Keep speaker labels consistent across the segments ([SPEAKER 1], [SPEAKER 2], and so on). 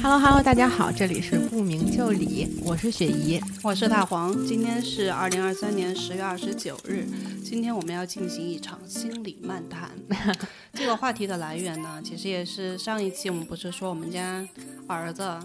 [SPEAKER 1] Hello Hello，大家好，这里是不明就里，我是雪姨，
[SPEAKER 2] 我是大黄。今天是二零二三年十月二十九日，今天我们要进行一场心理漫谈。这个话题的来源呢，其实也是上一期我们不是说我们家儿子。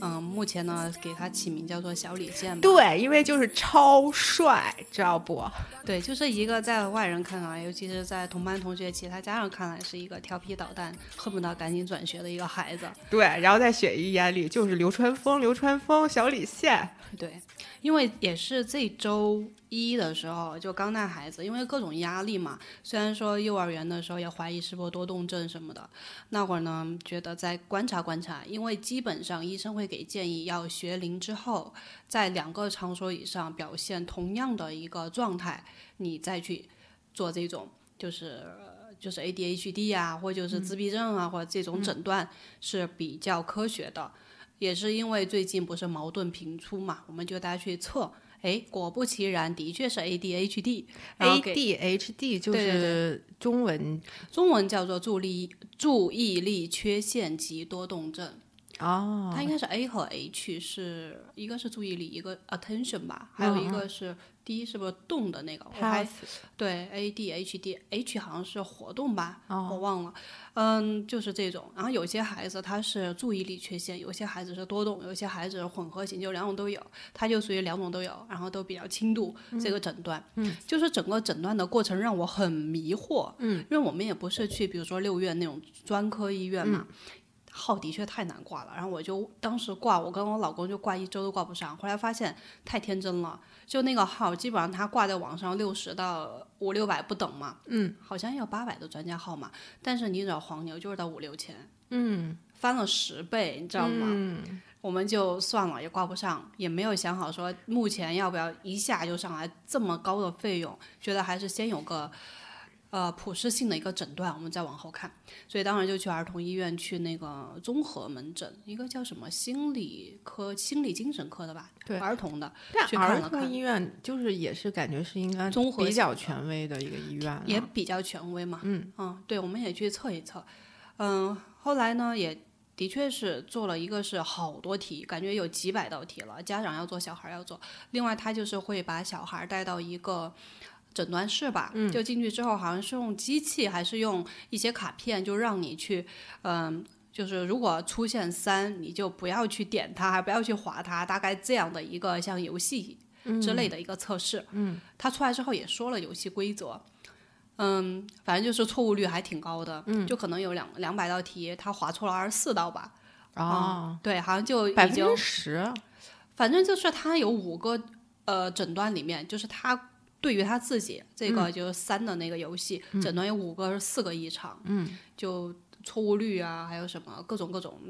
[SPEAKER 2] 嗯，目前呢，给他起名叫做小李健。
[SPEAKER 1] 对，因为就是超帅，知道不？
[SPEAKER 2] 对，就是一个在外人看来，尤其是在同班同学、其他家长看来，是一个调皮捣蛋、恨不得赶紧转学的一个孩子。
[SPEAKER 1] 对，然后在雪姨眼里就是流川枫，流川枫，小李现。
[SPEAKER 2] 对，因为也是这周一的时候，就刚带孩子，因为各种压力嘛。虽然说幼儿园的时候也怀疑是不是多动症什么的，那会儿呢觉得再观察观察，因为基本上医生会给建议，要学龄之后，在两个场所以上表现同样的一个状态，你再去做这种就是就是 ADHD 啊，或者就是自闭症啊，或者这种诊断是比较科学的。也是因为最近不是矛盾频出嘛，我们就大家去测，哎，果不其然，的确是 ADHD。
[SPEAKER 1] ADHD 就是中文，
[SPEAKER 2] 中文叫做注意注意力缺陷及多动症。
[SPEAKER 1] 哦，
[SPEAKER 2] 他应该是 A 和 H 是一个是注意力，一个 attention 吧，还有一个是。第一是不是动的那个？我还对 A D H D H 好像是活动吧，我忘了。嗯，就是这种。然后有些孩子他是注意力缺陷，有些孩子是多动，有些孩子混合型，就两种都有。他就属于两种都有，然后都比较轻度。这个诊断，嗯，就是整个诊断的过程让我很迷惑，嗯，因为我们也不是去比如说六院那种专科医院嘛。号的确太难挂了，然后我就当时挂，我跟我老公就挂一周都挂不上。后来发现太天真了，就那个号基本上他挂在网上六十到五六百不等嘛，
[SPEAKER 1] 嗯，
[SPEAKER 2] 好像要八百的专家号嘛，但是你找黄牛就是到五六千，
[SPEAKER 1] 嗯，
[SPEAKER 2] 翻了十倍，你知道吗？
[SPEAKER 1] 嗯，
[SPEAKER 2] 我们就算了，也挂不上，也没有想好说目前要不要一下就上来这么高的费用，觉得还是先有个。呃，普适性的一个诊断，我们再往后看，所以当时就去儿童医院去那个综合门诊，一个叫什么心理科、心理精神科的吧，
[SPEAKER 1] 对，
[SPEAKER 2] 儿童的。
[SPEAKER 1] 但儿童医院就是也是感觉是应该
[SPEAKER 2] 综合
[SPEAKER 1] 比较权威的一个医院，
[SPEAKER 2] 也比较权威嘛。
[SPEAKER 1] 嗯
[SPEAKER 2] 嗯，对，我们也去测一测。嗯，后来呢，也的确是做了一个是好多题，感觉有几百道题了，家长要做，小孩要做。另外，他就是会把小孩带到一个。诊断室吧，就进去之后，好像是用机器还是用一些卡片，就让你去，嗯，就是如果出现三，你就不要去点它，还不要去划它，大概这样的一个像游戏之类的一个测试。
[SPEAKER 1] 嗯，
[SPEAKER 2] 他出来之后也说了游戏规则，嗯，反正就是错误率还挺高的，就可能有两两百道题，他划错了二十四道吧。
[SPEAKER 1] 哦，
[SPEAKER 2] 对，好像就
[SPEAKER 1] 百分之十，
[SPEAKER 2] 反正就是他有五个呃诊断里面，就是他。对于他自己这个就是三的那个游戏诊断有五个是四个异常，
[SPEAKER 1] 嗯，
[SPEAKER 2] 就错误率啊，还有什么各种各种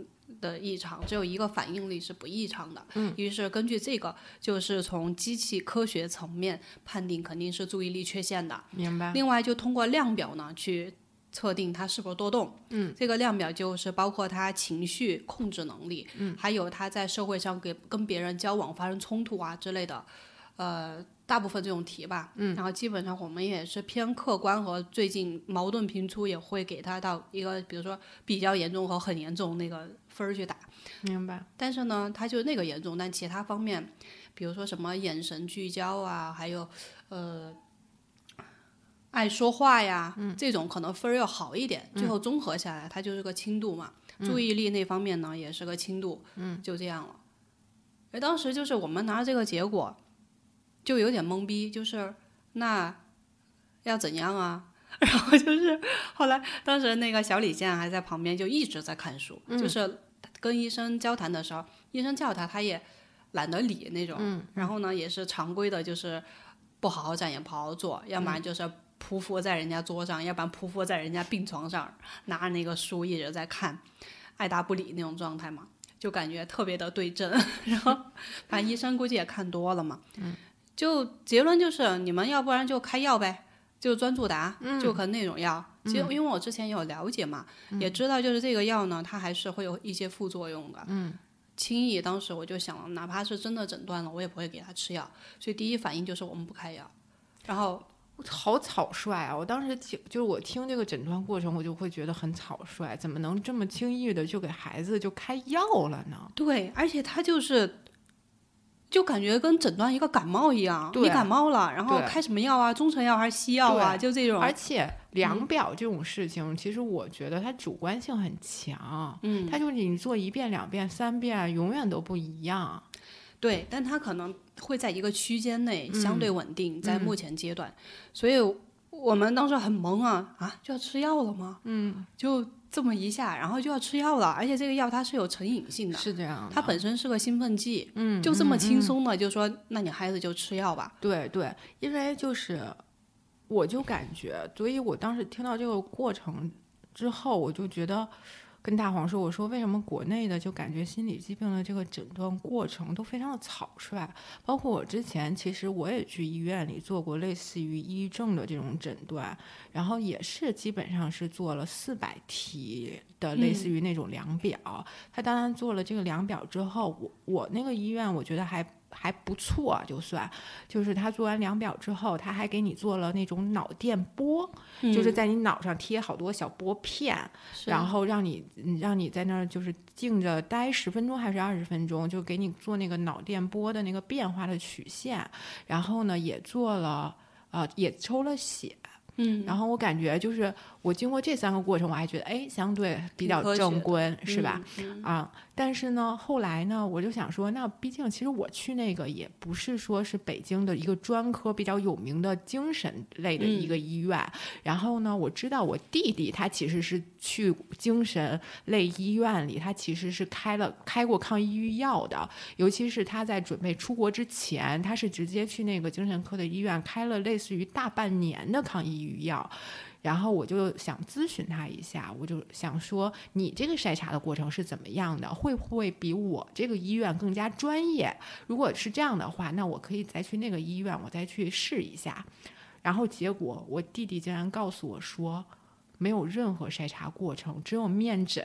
[SPEAKER 2] 的异常，只有一个反应力是不异常的。
[SPEAKER 1] 嗯，
[SPEAKER 2] 于是根据这个，就是从机器科学层面判定肯定是注意力缺陷的。
[SPEAKER 1] 明白。
[SPEAKER 2] 另外就通过量表呢去测定他是否多动。
[SPEAKER 1] 嗯，
[SPEAKER 2] 这个量表就是包括他情绪控制能力，
[SPEAKER 1] 嗯，
[SPEAKER 2] 还有他在社会上给跟别人交往发生冲突啊之类的，呃。大部分这种题吧，
[SPEAKER 1] 嗯，
[SPEAKER 2] 然后基本上我们也是偏客观和最近矛盾频出，也会给他到一个比如说比较严重和很严重那个分儿去打，
[SPEAKER 1] 明白。
[SPEAKER 2] 但是呢，他就那个严重，但其他方面，比如说什么眼神聚焦啊，还有呃爱说话呀，这种可能分儿要好一点。最后综合下来，他就是个轻度嘛。注意力那方面呢，也是个轻度，
[SPEAKER 1] 嗯，
[SPEAKER 2] 就这样了。哎，当时就是我们拿着这个结果。就有点懵逼，就是那要怎样啊？然后就是后来，当时那个小李健还在旁边，就一直在看书，就是跟医生交谈的时候，医生叫他，他也懒得理那种。然后呢，也是常规的，就是不好好站，也不好好坐，要不然就是匍匐在人家桌上，要不然匍匐在人家病床上，拿着那个书一直在看，爱答不理那种状态嘛，就感觉特别的对症。然后反正医生估计也看多了嘛。就结论就是，你们要不然就开药呗，就专注达，就可能那种药。其实因为我之前有了解嘛，也知道就是这个药呢，它还是会有一些副作用的。
[SPEAKER 1] 嗯，
[SPEAKER 2] 轻易当时我就想，哪怕是真的诊断了，我也不会给他吃药。所以第一反应就是我们不开药。然后
[SPEAKER 1] 好草率啊！我当时听，就是我听这个诊断过程，我就会觉得很草率，怎么能这么轻易的就给孩子就开药了呢？
[SPEAKER 2] 对，而且他就是，就感觉跟诊断一个感冒一样，你感冒了，然后开什么药啊，中成药还是西药啊，就这种。
[SPEAKER 1] 而，且量表这种事情，其实我觉得它主观性很强，
[SPEAKER 2] 嗯，
[SPEAKER 1] 它就是你做一遍、两遍、三遍，永远都不一样。
[SPEAKER 2] 对，但它可能会在一个区间内
[SPEAKER 1] 嗯。
[SPEAKER 2] 相对稳定，在目前阶段，所以我们当时很懵啊啊，就要吃药了吗？
[SPEAKER 1] 嗯，
[SPEAKER 2] 就这么一下，然后就要吃药了，而且这个药它是有成瘾性的，
[SPEAKER 1] 是这样的。
[SPEAKER 2] 它本身是个兴奋剂，
[SPEAKER 1] 嗯，
[SPEAKER 2] 就这么
[SPEAKER 1] 嗯
[SPEAKER 2] 轻松的就说，那你孩子就吃药吧。
[SPEAKER 1] 对对，因为就是，我就感觉，所以我当时听到这个过程之后，我就觉得跟大黄说，我说为什么国内的就感觉心理疾病的这个诊断过程都非常的草率，包括我之前其实我也去医院里做过类似于抑郁症的这种诊断，然后也是基本上是做了四百题的类似于那种量表，他当然做了这个量表之后，我我那个医院我觉得还。还不错啊，就算，就是他做完量表之后，他还给你做了那种脑电波，就是在你脑上贴好多小拨片，然后让你嗯让你在那儿就是静着待十分钟还是二十分钟，就给你做那个脑电波的那个变化的曲线，然后呢也做了呃也抽了血，
[SPEAKER 2] 嗯，
[SPEAKER 1] 然后我感觉就是我经过这三个过程，我还觉得哎相对比较正规是吧？
[SPEAKER 2] 嗯？嗯
[SPEAKER 1] 啊，但是呢，后来呢，我就想说，那毕竟其实我去那个也不是说是北京的一个专科比较有名的精神类的一个医院。然后呢，我知道我弟弟他其实是去精神类医院里，他其实是开了开过抗抑郁药的，尤其是他在准备出国之前，他是直接去那个精神科的医院开了类似于大半年的抗抑郁药。然后我就想咨询他一下，我就想说，你这个筛查的过程是怎么样的？会不会比我这个医院更加专业？如果是这样的话，那我可以再去那个医院，我再去试一下。然后结果我弟弟竟然告诉我说，没有任何筛查过程，只有面诊，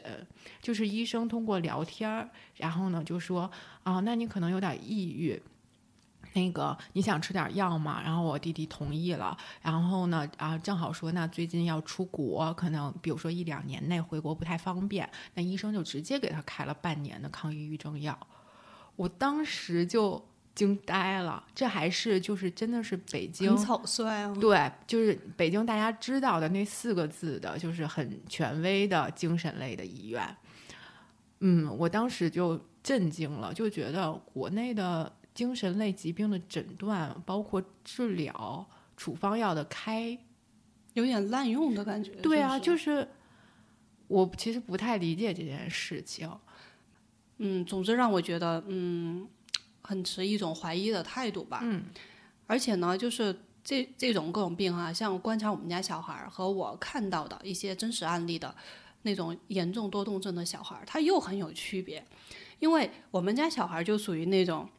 [SPEAKER 1] 就是医生通过聊天儿，然后呢就说啊，那你可能有点抑郁。那个你想吃点药吗？然后我弟弟同意了。然后呢，啊，正好说那最近要出国，可能比如说一两年内回国不太方便，那医生就直接给他开了半年的抗抑郁症药。我当时就惊呆了，这还是就是真的是北京
[SPEAKER 2] 草率啊。
[SPEAKER 1] 对，就是北京大家知道的那四个字的，就是很权威的精神类的医院。嗯，我当时就震惊了，就觉得国内的精神类疾病的诊断，包括治疗、处方药的开，
[SPEAKER 2] 有点滥用的感觉。
[SPEAKER 1] 对啊，
[SPEAKER 2] 是
[SPEAKER 1] 就是是我其实不太理解这件事情。
[SPEAKER 2] 嗯，总之让我觉得，嗯，很持一种怀疑的态度吧。
[SPEAKER 1] 嗯，
[SPEAKER 2] 而且呢，就是这这种各种病啊，像观察我们家小孩儿和我看到的一些真实案例的那种严重多动症的小孩儿，他又很有区别。因为我们家小孩就属于那种，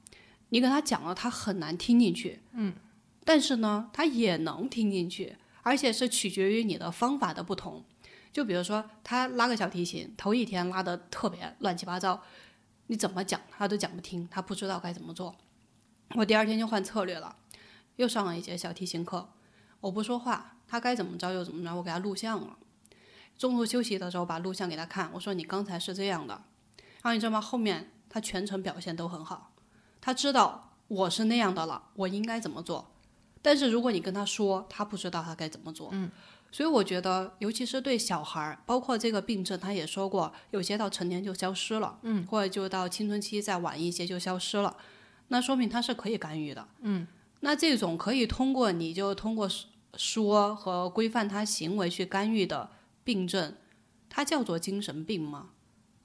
[SPEAKER 2] 你跟他讲了，他很难听进去，嗯，但是呢，他也能听进去，而且是取决于你的方法的不同。就比如说，他拉个小提琴，头一天拉的特别乱七八糟，你怎么讲他都讲不听，他不知道该怎么做。我第二天就换策略了，又上了一节小提琴课，我不说话，他该怎么着就怎么着，我给他录像了。中途休息的时候把录像给他看，我说你刚才是这样的，然后你知道吗？后面他全程表现都很好，他知道我是那样的了，我应该怎么做。但是如果你跟他说，他不知道他该怎么做。嗯，所以我觉得，尤其是对小孩儿，包括这个病症，他也说过，有些到成年就消失了，嗯，或者就到青春期再晚一些就消失了，那说明他是可以干预的。嗯，那这种可以通过你就通过说和规范他行为去干预的病症，它叫做精神病吗？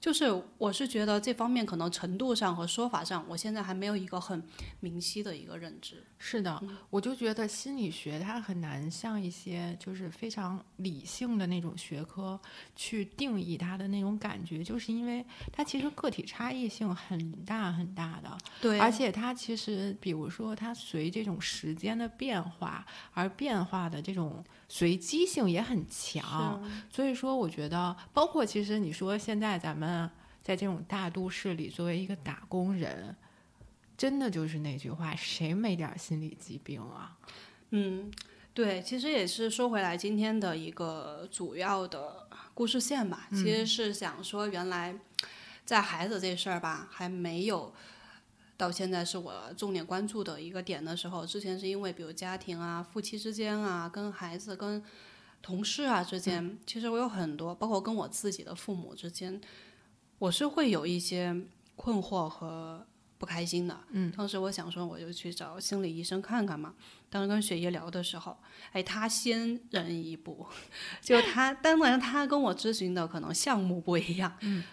[SPEAKER 2] 就是我是觉得这方面可能程度上和说法上，我现在还没有一个很明晰的一个认知。
[SPEAKER 1] 是的，
[SPEAKER 2] 嗯
[SPEAKER 1] 我就觉得心理学它很难像一些就是非常理性的那种学科去定义它的那种感觉，就是因为它其实个体差异性很大很大的，
[SPEAKER 2] 对
[SPEAKER 1] 而且它其实比如说它随这种时间的变化而变化的这种随机性也很强，所以说我觉得包括其实你说现在咱们在这种大都市里作为一个打工人。真的就是那句话，谁没点儿心理疾病啊？
[SPEAKER 2] 嗯，对，其实也是说回来今天的一个主要的故事线吧，其实是想说，原来在孩子这事儿吧，还没有到现在是我重点关注的一个点的时候，之前是因为比如家庭啊、夫妻之间啊、跟孩子、跟同事啊之间，其实我有很多，包括跟我自己的父母之间，我是会有一些困惑和。不开心的，嗯，当时我想说，我就去找心理医生看看嘛。当时跟雪姨聊的时候，哎，他先人一步，就他，当然他跟我咨询的可能项目不一样，嗯，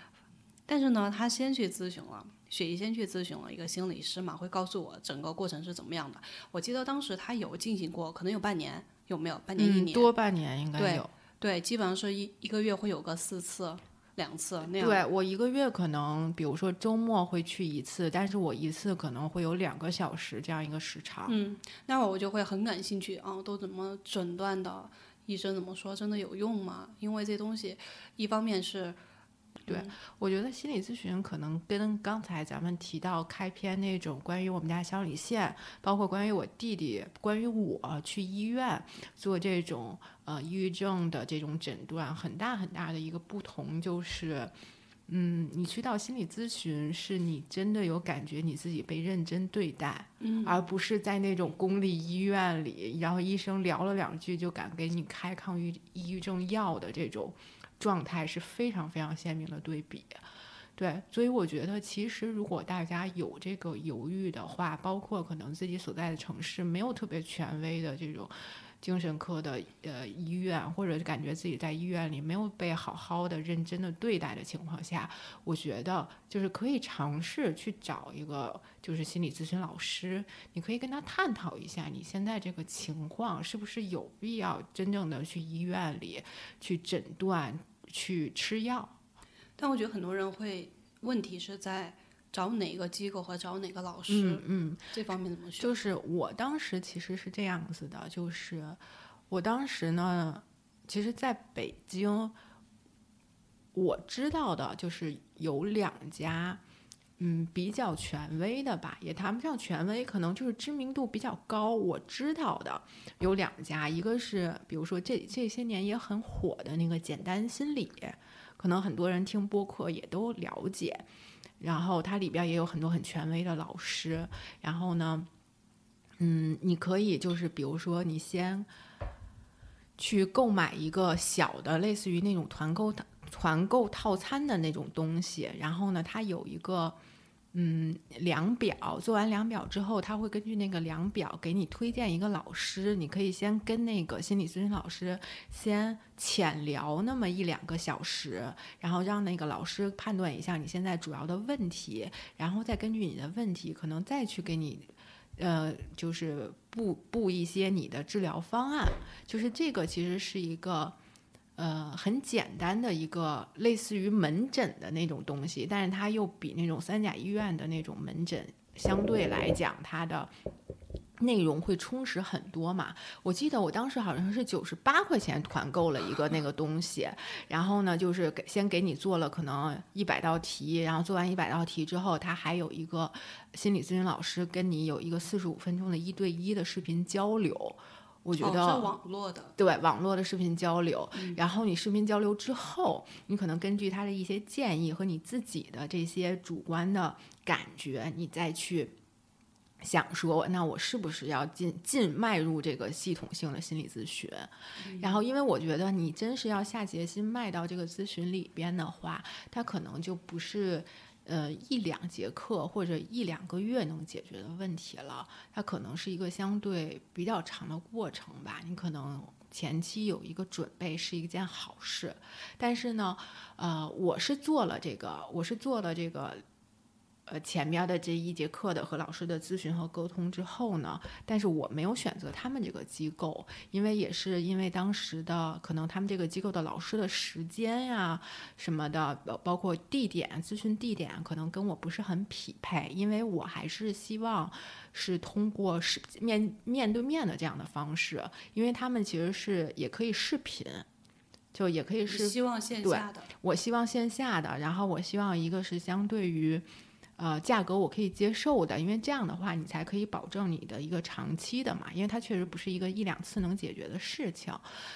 [SPEAKER 2] 但是呢，他先去咨询了，雪姨先去咨询了一个心理师嘛，会告诉我整个过程是怎么样的。我记得当时他有进行过，可能有半年，有没有？半年一年？
[SPEAKER 1] 多半年应该有。
[SPEAKER 2] 对，基本上是一一个月会有个四次。两次那样，
[SPEAKER 1] 对我一个月可能，比如说周末会去一次，但是我一次可能会有两个小时这样一个时长。
[SPEAKER 2] 嗯，那我就会很感兴趣啊，都怎么诊断的？医生怎么说？真的有用吗？因为这东西，一方面是。
[SPEAKER 1] 对，我觉得心理咨询可能跟刚才咱们提到开篇那种关于我们家小李现，包括关于我弟弟，关于我去医院做这种呃抑郁症的这种诊断，很大很大的一个不同就是，嗯，你去到心理咨询，是你真的有感觉你自己被认真对待，
[SPEAKER 2] 嗯，
[SPEAKER 1] 而不是在那种公立医院里，然后医生聊了两句就敢给你开抗抑抑郁症药的这种。状态是非常非常鲜明的对比，对，所以我觉得其实如果大家有这个犹豫的话，包括可能自己所在的城市没有特别权威的这种。精神科的呃医院，或者感觉自己在医院里没有被好好的、认真的对待的情况下，我觉得就是可以尝试去找一个就是心理咨询老师，你可以跟他探讨一下你现在这个情况是不是有必要真正的去医院里去诊断、去吃药。
[SPEAKER 2] 但我觉得很多人会问题是在。找哪个机构和找哪个老师？
[SPEAKER 1] 嗯，
[SPEAKER 2] 这方面怎么选？
[SPEAKER 1] 就是我当时其实是这样子的，就是我当时呢，其实在北京，我知道的就是有两家，嗯，比较权威的吧，也谈不上权威，可能就是知名度比较高。我知道的有两家，一个是比如说这这些年也很火的那个简单心理，可能很多人听播客也都了解。然后它里边也有很多很权威的老师，然后呢，嗯，你可以就是比如说你先去购买一个小的类似于那种团购团购套餐的那种东西，然后呢，它有一个。嗯，量表做完量表之后，他会根据那个量表给你推荐一个老师。你可以先跟那个心理咨询老师先浅聊那么一两个小时，然后让那个老师判断一下你现在主要的问题，然后再根据你的问题，可能再去给你，呃，就是布布一些你的治疗方案。就是这个其实是一个。呃，很简单的一个类似于门诊的那种东西，但是它又比那种三甲医院的那种门诊相对来讲，它的内容会充实很多嘛。我记得我当时好像是九十八块钱团购了一个那个东西，然后呢，就是给先给你做了可能一百道题，然后做完一百道题之后，他还有一个心理咨询老师跟你有一个四十五分钟的一对一的视频交流。我觉得
[SPEAKER 2] 网络的
[SPEAKER 1] 对网络的视频交流，然后你视频交流之后，你可能根据他的一些建议和你自己的这些主观的感觉，你再去想说，那我是不是要进进迈入这个系统性的心理咨询？然后，因为我觉得你真是要下决心迈到这个咨询里边的话，它可能就不是。呃，一两节课或者一两个月能解决的问题了，它可能是一个相对比较长的过程吧。你可能前期有一个准备是一件好事，但是呢，呃，我是做了这个，我是做了这个。呃，前面的这一节课的和老师的咨询和沟通之后呢，但是我没有选择他们这个机构，因为也是因为当时的可能他们这个机构的老师的时间呀什么的，包包括地点咨询地点，可能跟我不是很匹配，因为我还是希望是通过视面面对面的这样的方式，因为他们其实是也可以视频，就也可以是
[SPEAKER 2] 希望线下的，
[SPEAKER 1] 我希望线下的，然后我希望一个是相对于。呃，价格我可以接受的，因为这样的话，你才可以保证你的一个长期的嘛，因为它确实不是一个一两次能解决的事情。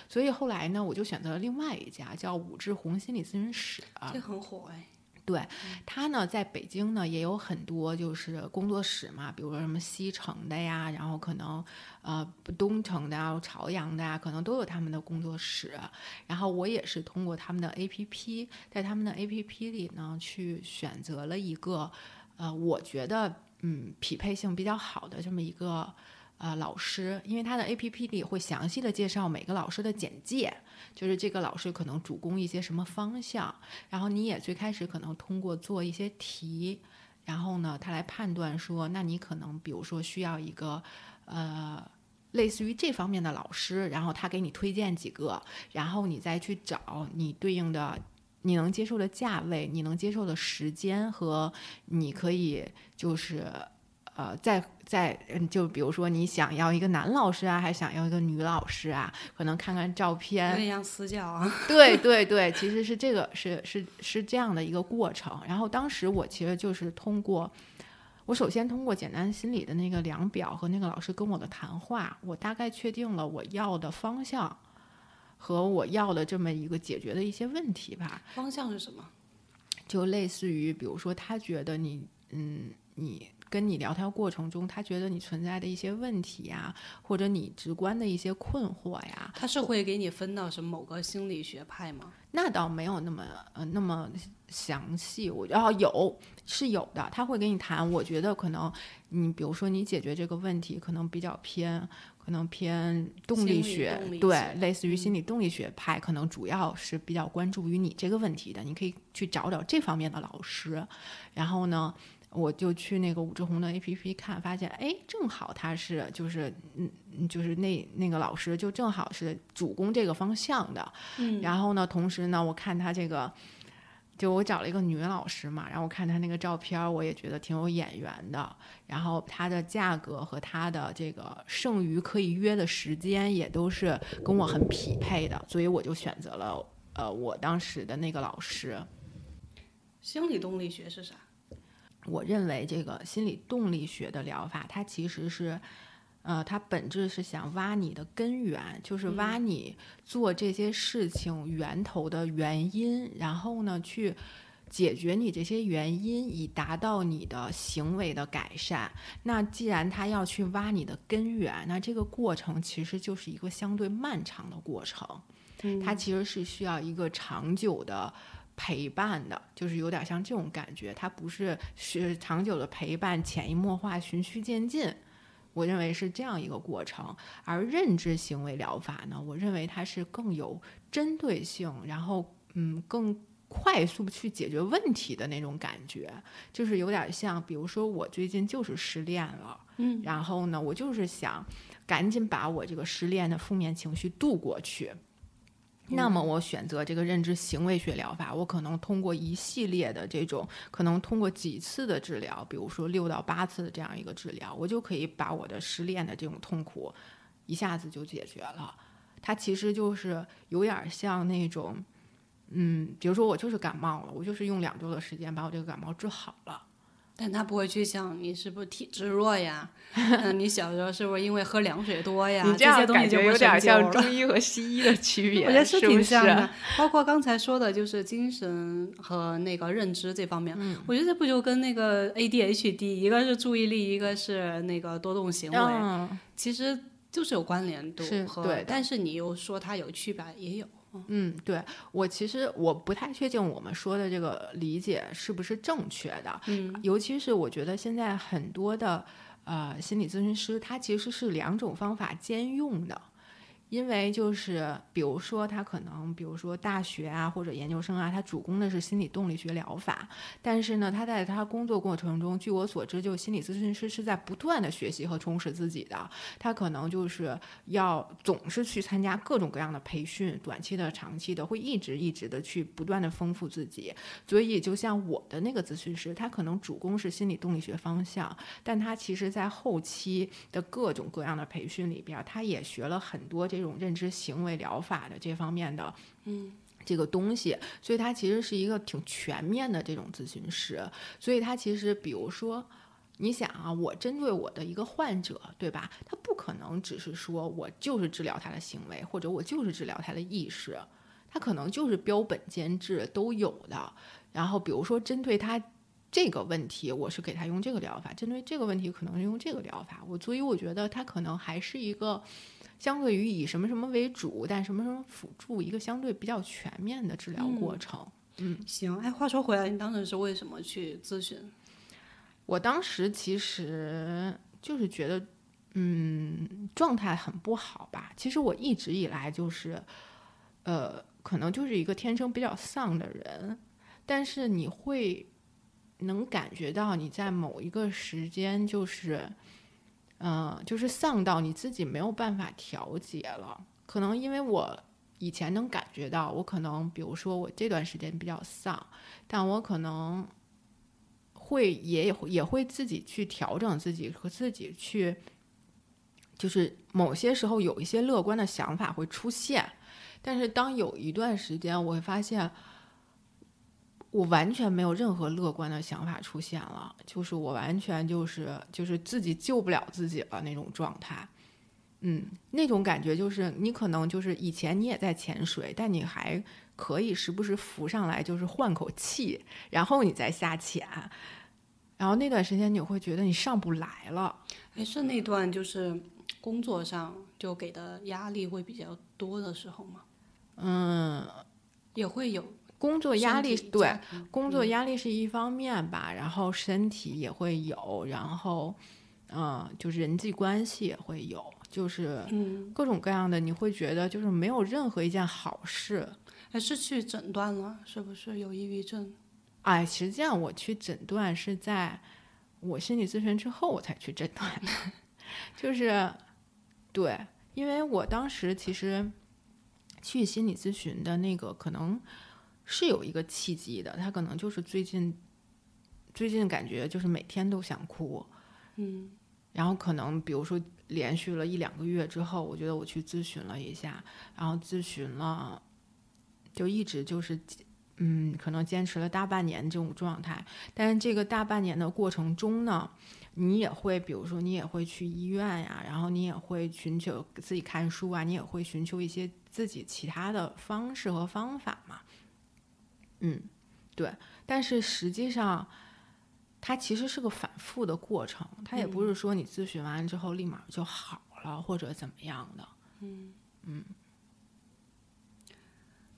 [SPEAKER 1] 所以后来呢，我就选择了另外一家叫武志红心理咨询室。
[SPEAKER 2] 这很火哎。
[SPEAKER 1] 对，他呢在北京呢也有很多就是工作室嘛，比如说什么西城的呀，然后可能呃东城的啊、朝阳的呀，可能都有他们的工作室。然后我也是通过他们的 APP，在他们的 APP 里呢去选择了一个呃我觉得嗯匹配性比较好的这么一个。呃，老师，因为他的 A P P 里会详细的介绍每个老师的简介，就是这个老师可能主攻一些什么方向，然后你也最开始可能通过做一些题，然后呢，他来判断说，那你可能比如说需要一个呃类似于这方面的老师，然后他给你推荐几个，然后你再去找你对应的你能接受的价位，你能接受的时间和你可以就是。呃，在在嗯，就比如说你想要一个男老师啊，还想要一个女老师啊，可能看看照片，
[SPEAKER 2] 有点像私教啊。
[SPEAKER 1] 对对对，其实是这个是是是这样的一个过程。然后当时我其实就是通过，我首先通过简单心理的那个量表和那个老师跟我的谈话，我大概确定了我要的方向和我要的这么一个解决的一些问题吧。
[SPEAKER 2] 方向是什么？
[SPEAKER 1] 就类似于，比如说他觉得你嗯你。跟你聊天过程中，他觉得你存在的一些问题呀，或者你直观的一些困惑呀，
[SPEAKER 2] 他是会给你分到什么某个心理学派吗？
[SPEAKER 1] 那倒没有那么呃那么详细，我哦有是有的，他会跟你谈。我觉得可能你比如说你解决这个问题，可能比较偏可能偏动力学，对，类似于心理动力学派，可能主要是比较关注于你这个问题的。你可以去找找这方面的老师，然后呢？我就去那个武志红的 A P P 看，发现哎，正好他是就是嗯，就是那那个老师就正好是主攻这个方向的。
[SPEAKER 2] 嗯，
[SPEAKER 1] 然后呢，同时呢，我看他这个，就我找了一个女老师嘛，然后我看她那个照片，我也觉得挺有眼缘的。然后她的价格和她的这个剩余可以约的时间也都是跟我很匹配的，所以我就选择了呃我当时的那个老师。
[SPEAKER 2] 心理动力学是啥？
[SPEAKER 1] 我认为这个心理动力学的疗法，它其实是，呃，它本质是想挖你的根源，就是挖你做这些事情源头的原因，然后呢，去解决你这些原因，以达到你的行为的改善。那既然他要去挖你的根源，那这个过程其实就是一个相对漫长的过程，它其实是需要一个长久的。陪伴的，就是有点像这种感觉，它不是是长久的陪伴，潜移默化，循序渐进。我认为是这样一个过程。而认知行为疗法呢，我认为它是更有针对性，然后嗯，更快速去解决问题的那种感觉，就是有点像，比如说我最近就是失恋了，
[SPEAKER 2] 嗯，
[SPEAKER 1] 然后呢，我就是想赶紧把我这个失恋的负面情绪度过去。那么我选择这个认知行为学疗法，我可能通过一系列的这种，可能通过几次的治疗，比如说六到八次的这样一个治疗，我就可以把我的失恋的这种痛苦一下子就解决了。它其实就是有点像那种，嗯，比如说我就是感冒了，我就是用两周的时间把我这个感冒治好了。
[SPEAKER 2] 但他不会去想你是不是体质弱呀？嗯，你小时候是不是因为喝凉水多呀？
[SPEAKER 1] 你
[SPEAKER 2] 这样
[SPEAKER 1] 感觉有点像中医和西医的区别，
[SPEAKER 2] 我觉得是挺像
[SPEAKER 1] 的。
[SPEAKER 2] 包括刚才说的，就是精神和那个认知这方面，我觉得这不就跟那个 ADHD，一个是注意力，一个是那个多动行为，其实就是有关联度。
[SPEAKER 1] 对，
[SPEAKER 2] 但是你又说它有区别，也有。
[SPEAKER 1] 嗯，对我其实我不太确定我们说的这个理解是不是正确的，
[SPEAKER 2] 嗯，
[SPEAKER 1] 尤其是我觉得现在很多的呃心理咨询师，他其实是两种方法兼用的。因为就是，比如说他可能，比如说大学啊或者研究生啊，他主攻的是心理动力学疗法，但是呢，他在他工作过程中，据我所知，就心理咨询师是在不断的学习和充实自己的，他可能就是要总是去参加各种各样的培训，短期的、长期的，会一直一直的去不断的丰富自己。所以，就像我的那个咨询师，他可能主攻是心理动力学方向，但他其实在后期的各种各样的培训里边，他也学了很多这。这种认知行为疗法的这方面的，
[SPEAKER 2] 嗯，
[SPEAKER 1] 这个东西，所以他其实是一个挺全面的这种咨询师。所以他其实，比如说，你想啊，我针对我的一个患者，对吧？他不可能只是说我就是治疗他的行为，或者我就是治疗他的意识，他可能就是标本兼治都有的。然后，比如说针对他这个问题，我是给他用这个疗法；针对这个问题，可能是用这个疗法。我所以我觉得他可能还是一个。相对于以什么什么为主，但什么什么辅助，一个相对比较全面的治疗过程。嗯，
[SPEAKER 2] 行。哎，话说回来，你当时是为什么去咨询？
[SPEAKER 1] 我当时其实就是觉得，嗯，状态很不好吧。其实我一直以来就是，呃，可能就是一个天生比较丧的人，但是你会能感觉到你在某一个时间就是。嗯，就是丧到你自己没有办法调节了。可能因为我以前能感觉到，我可能比如说我这段时间比较丧，但我可能会也也会自己去调整自己和自己去，就是某些时候有一些乐观的想法会出现，但是当有一段时间我会发现。我完全没有任何乐观的想法出现了，就是我完全就是就是自己救不了自己了那种状态，嗯，那种感觉就是你可能就是以前你也在潜水，但你还可以时不时浮上来，就是换口气，然后你再下潜，然后那段时间你会觉得你上不来了。
[SPEAKER 2] 哎，是那段就是工作上就给的压力会比较多的时候吗？
[SPEAKER 1] 嗯，
[SPEAKER 2] 也会有。
[SPEAKER 1] 工作压力对，工作压力是一方面吧，然后身体也会有，然后，嗯，就是人际关系也会有，就是各种各样的，你会觉得就是没有任何一件好事。
[SPEAKER 2] 还是去诊断了，是不是有抑郁症？
[SPEAKER 1] 哎，实际上我去诊断是在我心理咨询之后我才去诊断的，就是对，因为我当时其实去心理咨询的那个可能。是有一个契机的，他可能就是最近，最近感觉就是每天都想哭，
[SPEAKER 2] 嗯，
[SPEAKER 1] 然后可能比如说连续了一两个月之后，我觉得我去咨询了一下，然后咨询了，就一直就是，嗯，可能坚持了大半年这种状态，但是这个大半年的过程中呢，你也会比如说你也会去医院呀，然后你也会寻求自己看书啊，你也会寻求一些自己其他的方式和方法嘛。嗯，对，但是实际上，它其实是个反复的过程，它也不是说你咨询完之后立马就好了或者怎么样的。
[SPEAKER 2] 嗯
[SPEAKER 1] 嗯。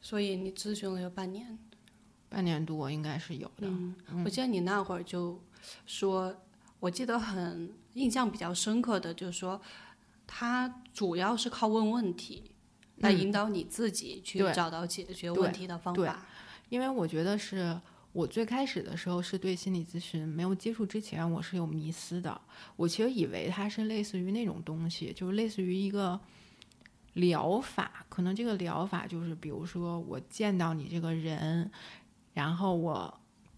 [SPEAKER 2] 所以你咨询了有半年，
[SPEAKER 1] 半年多应该是有的。
[SPEAKER 2] 嗯，我记得你那会儿就说，我记得很印象比较深刻的，就是说，他主要是靠问问题来引导你自己去找到解决问题的方法。
[SPEAKER 1] 因为我觉得是我最开始的时候是对心理咨询没有接触之前，我是有迷思的。我其实以为它是类似于那种东西，就是类似于一个疗法。可能这个疗法就是，比如说我见到你这个人，然后我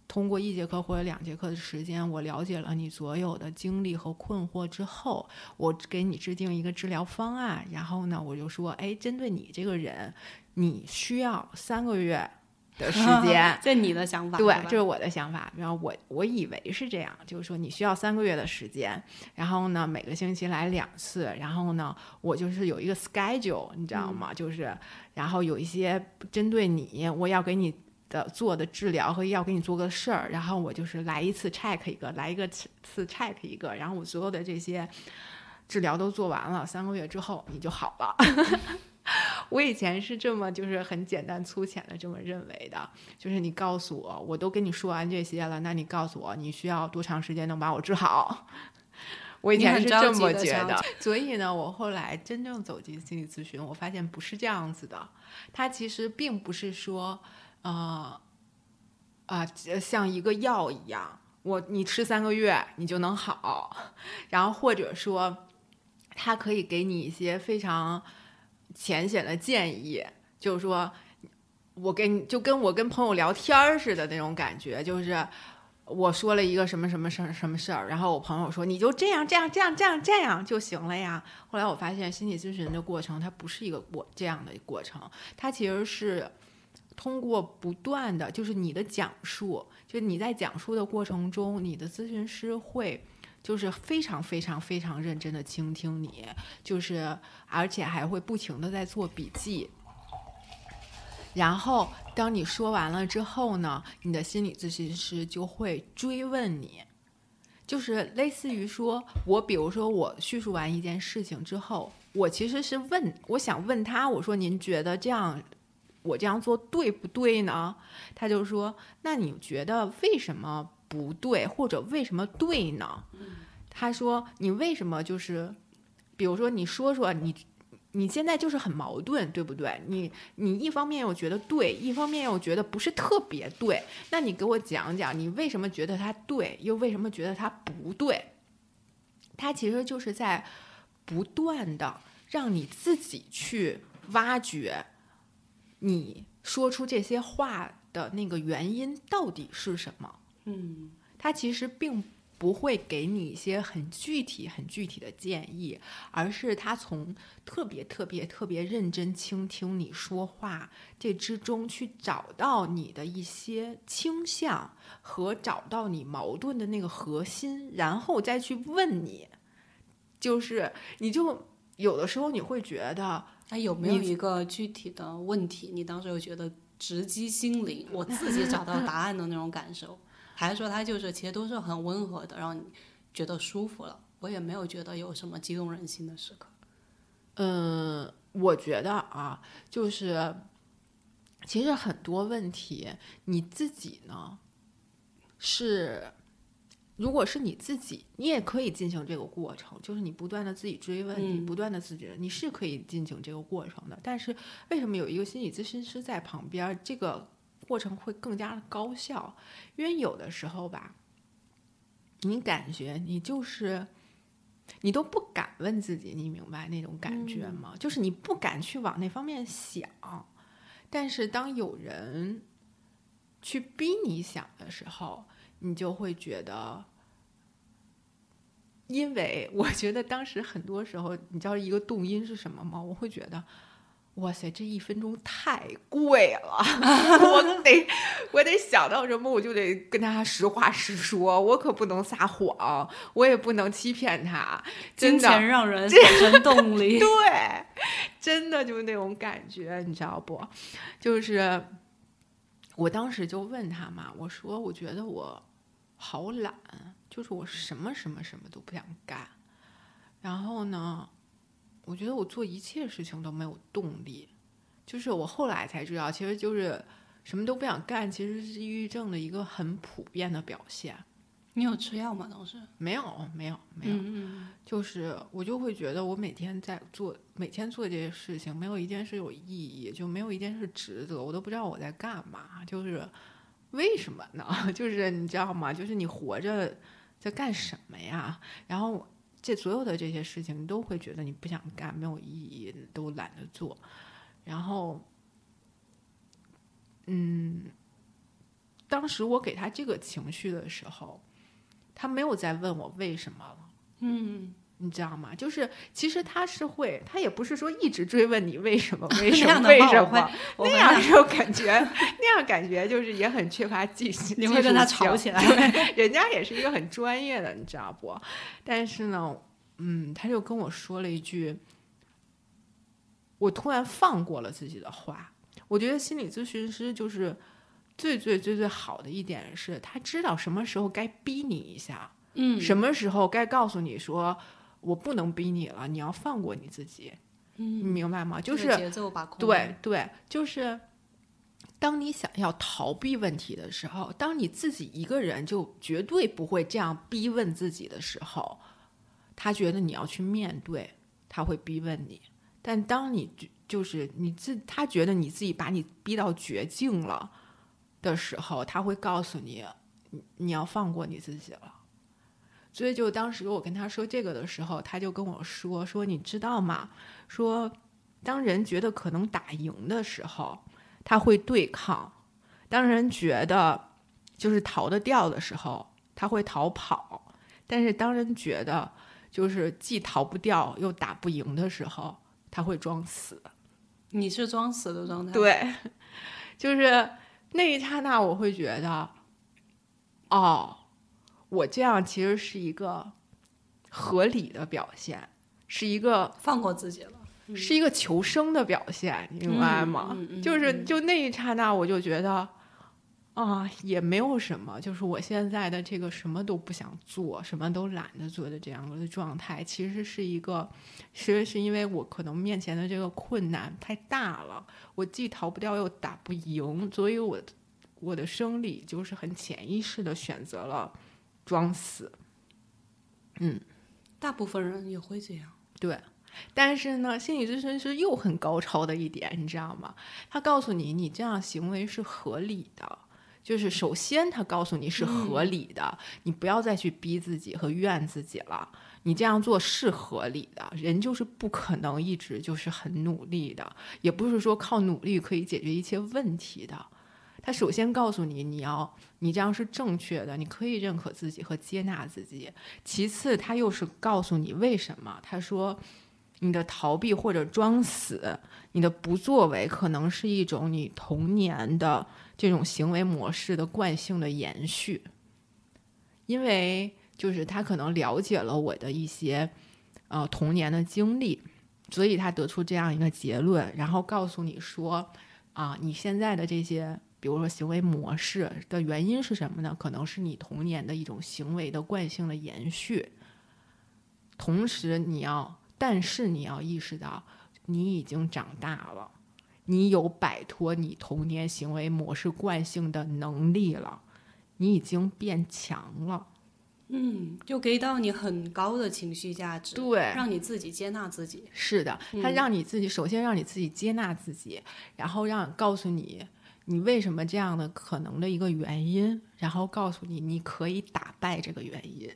[SPEAKER 1] 通过一节课或者两节课的时间，我了解了你所有的经历和困惑之后，我给你制定一个治疗方案。然后呢，我就说，哎，针对你这个人，你需要三个月。的时间，
[SPEAKER 2] 这你的想法
[SPEAKER 1] 对，这是我的想法。然后我我以为是这样，就是说你需要三个月的时间，然后呢每个星期来两次，然后呢我就是有一个 schedule，你知道吗？就是然后有一些针对你，我要给你的做的治疗和要给你做个事儿，然后我就是来一次 check 一个，来一个次 check 一个，然后我所有的这些治疗都做完了，三个月之后你就好了。我以前是这么，就是很简单粗浅的这么认为的，就是你告诉我，我都跟你说完这些了，那你告诉我你需要多长时间能把我治好？我以前是这么觉得，所以呢，我后来真正走进心理咨询，我发现不是这样子的，它其实并不是说，呃，啊，像一个药一样，我你吃三个月你就能好，然后或者说，它可以给你一些非常。浅显的建议就是说，我跟就跟我跟朋友聊天儿似的那种感觉，就是我说了一个什么什么事儿什么事儿，然后我朋友说你就这样这样这样这样这样就行了呀。后来我发现心理咨询的过程它不是一个过这样的过程，它其实是通过不断的就是你的讲述，就你在讲述的过程中，你的咨询师会就是非常非常非常认真的倾听你，就是而且还会不停的在做笔记。然后当你说完了之后呢，你的心理咨询师就会追问你，就是类似于说，我比如说我叙述完一件事情之后，我其实是问，我想问他，我说您觉得这样，我这样做对不对呢？他就说，那你觉得为什么不对，或者为什么对呢？他说，你为什么就是，比如说你说说你。你现在就是很矛盾，对不对？你你一方面又觉得对，一方面又觉得不是特别对。那你给我讲讲，你为什么觉得它对，又为什么觉得它不对？它其实就是在不断的让你自己去挖掘，你说出这些话的那个原因到底是什么。
[SPEAKER 2] 嗯
[SPEAKER 1] 他其实并不会给你一些很具体、很具体的建议，而是他从特别、特别、特别认真倾听你说话这之中去找到你的一些倾向和找到你矛盾的那个核心，然后再去问你。就是，你就有的时候你会觉得，
[SPEAKER 2] 那有没有一个具体的问题，你当时有觉得直击心灵，我自己找到答案的那种感受？还是说他就是其实都是很温和的，让你觉得舒服了？我也没有觉得有什么激动人心的时刻。
[SPEAKER 1] 嗯，我觉得啊，就是其实很多问题你自己呢是，如果是你自己，你也可以进行这个过程，就是你不断的自己追问，你
[SPEAKER 2] 嗯
[SPEAKER 1] 不断的自己，你是可以进行这个过程的。但是为什么有一个心理咨询师在旁边儿，这个过程会更加的高效？因为有的时候吧，你感觉你就是。你都不敢问自己，你明白那种感觉吗？就是你不敢去往那方面想，但是当有人去逼你想的时候，你就会觉得，因为我觉得当时很多时候，你知道一个动因是什么吗？我会觉得。哇塞，这一分钟太贵了，我 得我得想到什么，我就得跟他实话实说，我可不能撒谎，我也不能欺骗他，真的，
[SPEAKER 2] 金钱让人产生动力。
[SPEAKER 1] 对，真的就是那种感觉，你知道不？就是我当时就问他嘛，我说我觉得我好懒，就是我什么什么什么都不想干，然后呢，我觉得我做一切事情都没有动力，就是我后来才知道，其实就是什么都不想干，其实是抑郁症的一个很普遍的表现。
[SPEAKER 2] 你有吃药吗？当时？
[SPEAKER 1] 没有，没有，没有。
[SPEAKER 2] 嗯
[SPEAKER 1] 就是我就会觉得我每天在做，每天做这些事情，没有一件事有意义，就没有一件事值得，我都不知道我在干嘛，就是为什么呢？就是你知道吗？就是你活着在干什么呀？然后这所有的这些事情，你都会觉得你不想干，没有意义，都懒得做，然后，嗯，当时我给他这个情绪的时候，他没有再问我为什么了。
[SPEAKER 2] 嗯，
[SPEAKER 1] 你知道吗？就是其实他是会，他也不是说一直追问你为什么，为什么，为什么那样就感觉 那样感觉就是也很缺乏技技
[SPEAKER 2] 你会跟他吵起来，
[SPEAKER 1] 人家也是一个很专业的，你知道不？但是呢，嗯，他就跟我说了一句，我突然放过了自己的话。我觉得心理咨询师就是最最最最好的一点是，他知道什么时候该逼你一下。
[SPEAKER 2] 嗯，
[SPEAKER 1] 什么时候该告诉你说我不能逼你了，你要放过你自己，你
[SPEAKER 2] 嗯，
[SPEAKER 1] 明白吗？就是
[SPEAKER 2] 节奏把控。
[SPEAKER 1] 对，对，就是当你想要逃避问题的时候，当你自己一个人就绝对不会这样逼问自己的时候，他觉得你要去面对，他会逼问你。但当你就就是你自他觉得你自己把你逼到绝境了的时候，他会告诉你，你你要放过你自己了。所以就当时我跟他说这个的时候，他就跟我说说你知道吗？说当人觉得可能打赢的时候，他会对抗；当人觉得就是逃得掉的时候，他会逃跑；但是当人觉得就是既逃不掉又打不赢的时候，他会装死。
[SPEAKER 2] 你是装死的状态。，
[SPEAKER 1] 对，就是那一刹那，我会觉得，哦，我这样其实是一个合理的表现，是一个
[SPEAKER 2] 放过自己了。
[SPEAKER 1] 是一个求生的表现，你明白吗？
[SPEAKER 2] 嗯嗯嗯
[SPEAKER 1] 就是就那一刹那，我就觉得啊，也没有什么，就是我现在的这个什么都不想做，什么都懒得做的这样的状态，其实是一个，其实是因为我可能面前的这个困难太大了，我既逃不掉又打不赢，所以我我的生理就是很潜意识的选择了装死。
[SPEAKER 2] 嗯大部分人也会这样。
[SPEAKER 1] 对，但是呢，心理咨询师又很高超的一点，你知道吗？他告诉你，你这样行为是合理的。就是首先，他告诉你是合理的，你不要再去逼自己和怨自己了。你这样做是合理的，人就是不可能一直就是很努力的，也不是说靠努力可以解决一切问题的。他首先告诉你，你要你这样是正确的，你可以认可自己和接纳自己。其次，他又是告诉你为什么。他说，你的逃避或者装死，你的不作为，可能是一种你童年的这种行为模式的惯性的延续。因为就是他可能了解了我的一些呃童年的经历，所以他得出这样一个结论，然后告诉你说啊，你现在的这些。比如说行为模式的原因是什么呢？可能是你童年的一种行为的惯性的延续。同时，你要，但是你要意识到，你已经长大了，你有摆脱你童年行为模式惯性的能力了，你已经变强了。
[SPEAKER 2] 嗯，就给到你很高的情绪价值，
[SPEAKER 1] 对，
[SPEAKER 2] 让你自己接纳自己。
[SPEAKER 1] 是的，它让你自己首先让你自己接纳自己，然后让告诉你。你为什么这样的可能的一个原因，然后告诉你你可以打败这个原因。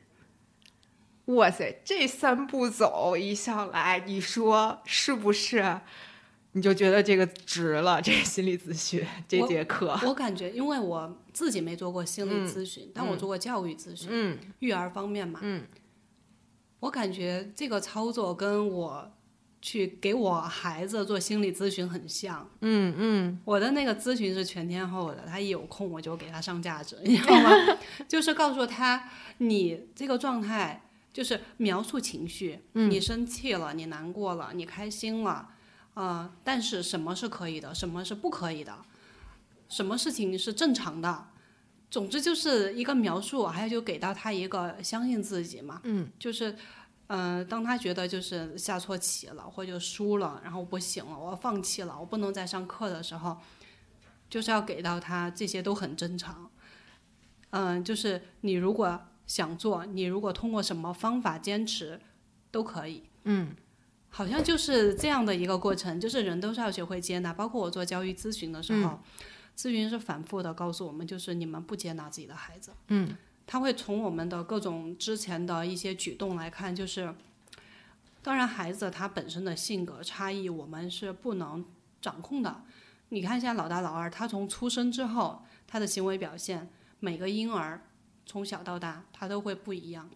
[SPEAKER 1] 哇塞，这三步走一上来，你说是不是？你就觉得这个值了，这心理咨询这节课。
[SPEAKER 2] 我感觉，因为我自己没做过心理咨询，但我做过教育咨询，
[SPEAKER 1] 嗯，
[SPEAKER 2] 育儿方面嘛，
[SPEAKER 1] 嗯，
[SPEAKER 2] 我感觉这个操作跟我。去给我孩子做心理咨询很像，
[SPEAKER 1] 嗯嗯，
[SPEAKER 2] 我的那个咨询是全天候的，他一有空我就给他上价值，你知道吗？就是告诉他你这个状态，就是描述情绪，你生气了，你难过了，你开心了，啊，但是什么是可以的，什么是不可以的，什么事情是正常的，总之就是一个描述，还有就给到他一个相信自己嘛，
[SPEAKER 1] 嗯，
[SPEAKER 2] 就是。嗯，当他觉得就是下错棋了，或者输了，然后不行了，我要放弃了，我不能再上课的时候，就是要给到他这些都很正常。嗯，就是你如果想做，你如果通过什么方法坚持，都可以。
[SPEAKER 1] 嗯，
[SPEAKER 2] 好像就是这样的一个过程，就是人都是要学会接纳。包括我做教育咨询的时候，咨询师反复的告诉我们，就是你们不接纳自己的孩子。
[SPEAKER 1] 嗯。
[SPEAKER 2] 他会从我们的各种之前的一些举动来看，就是，当然孩子他本身的性格差异我们是不能掌控的。你看现在老大老二，他从出生之后，他的行为表现，每个婴儿从小到大他都会不一样。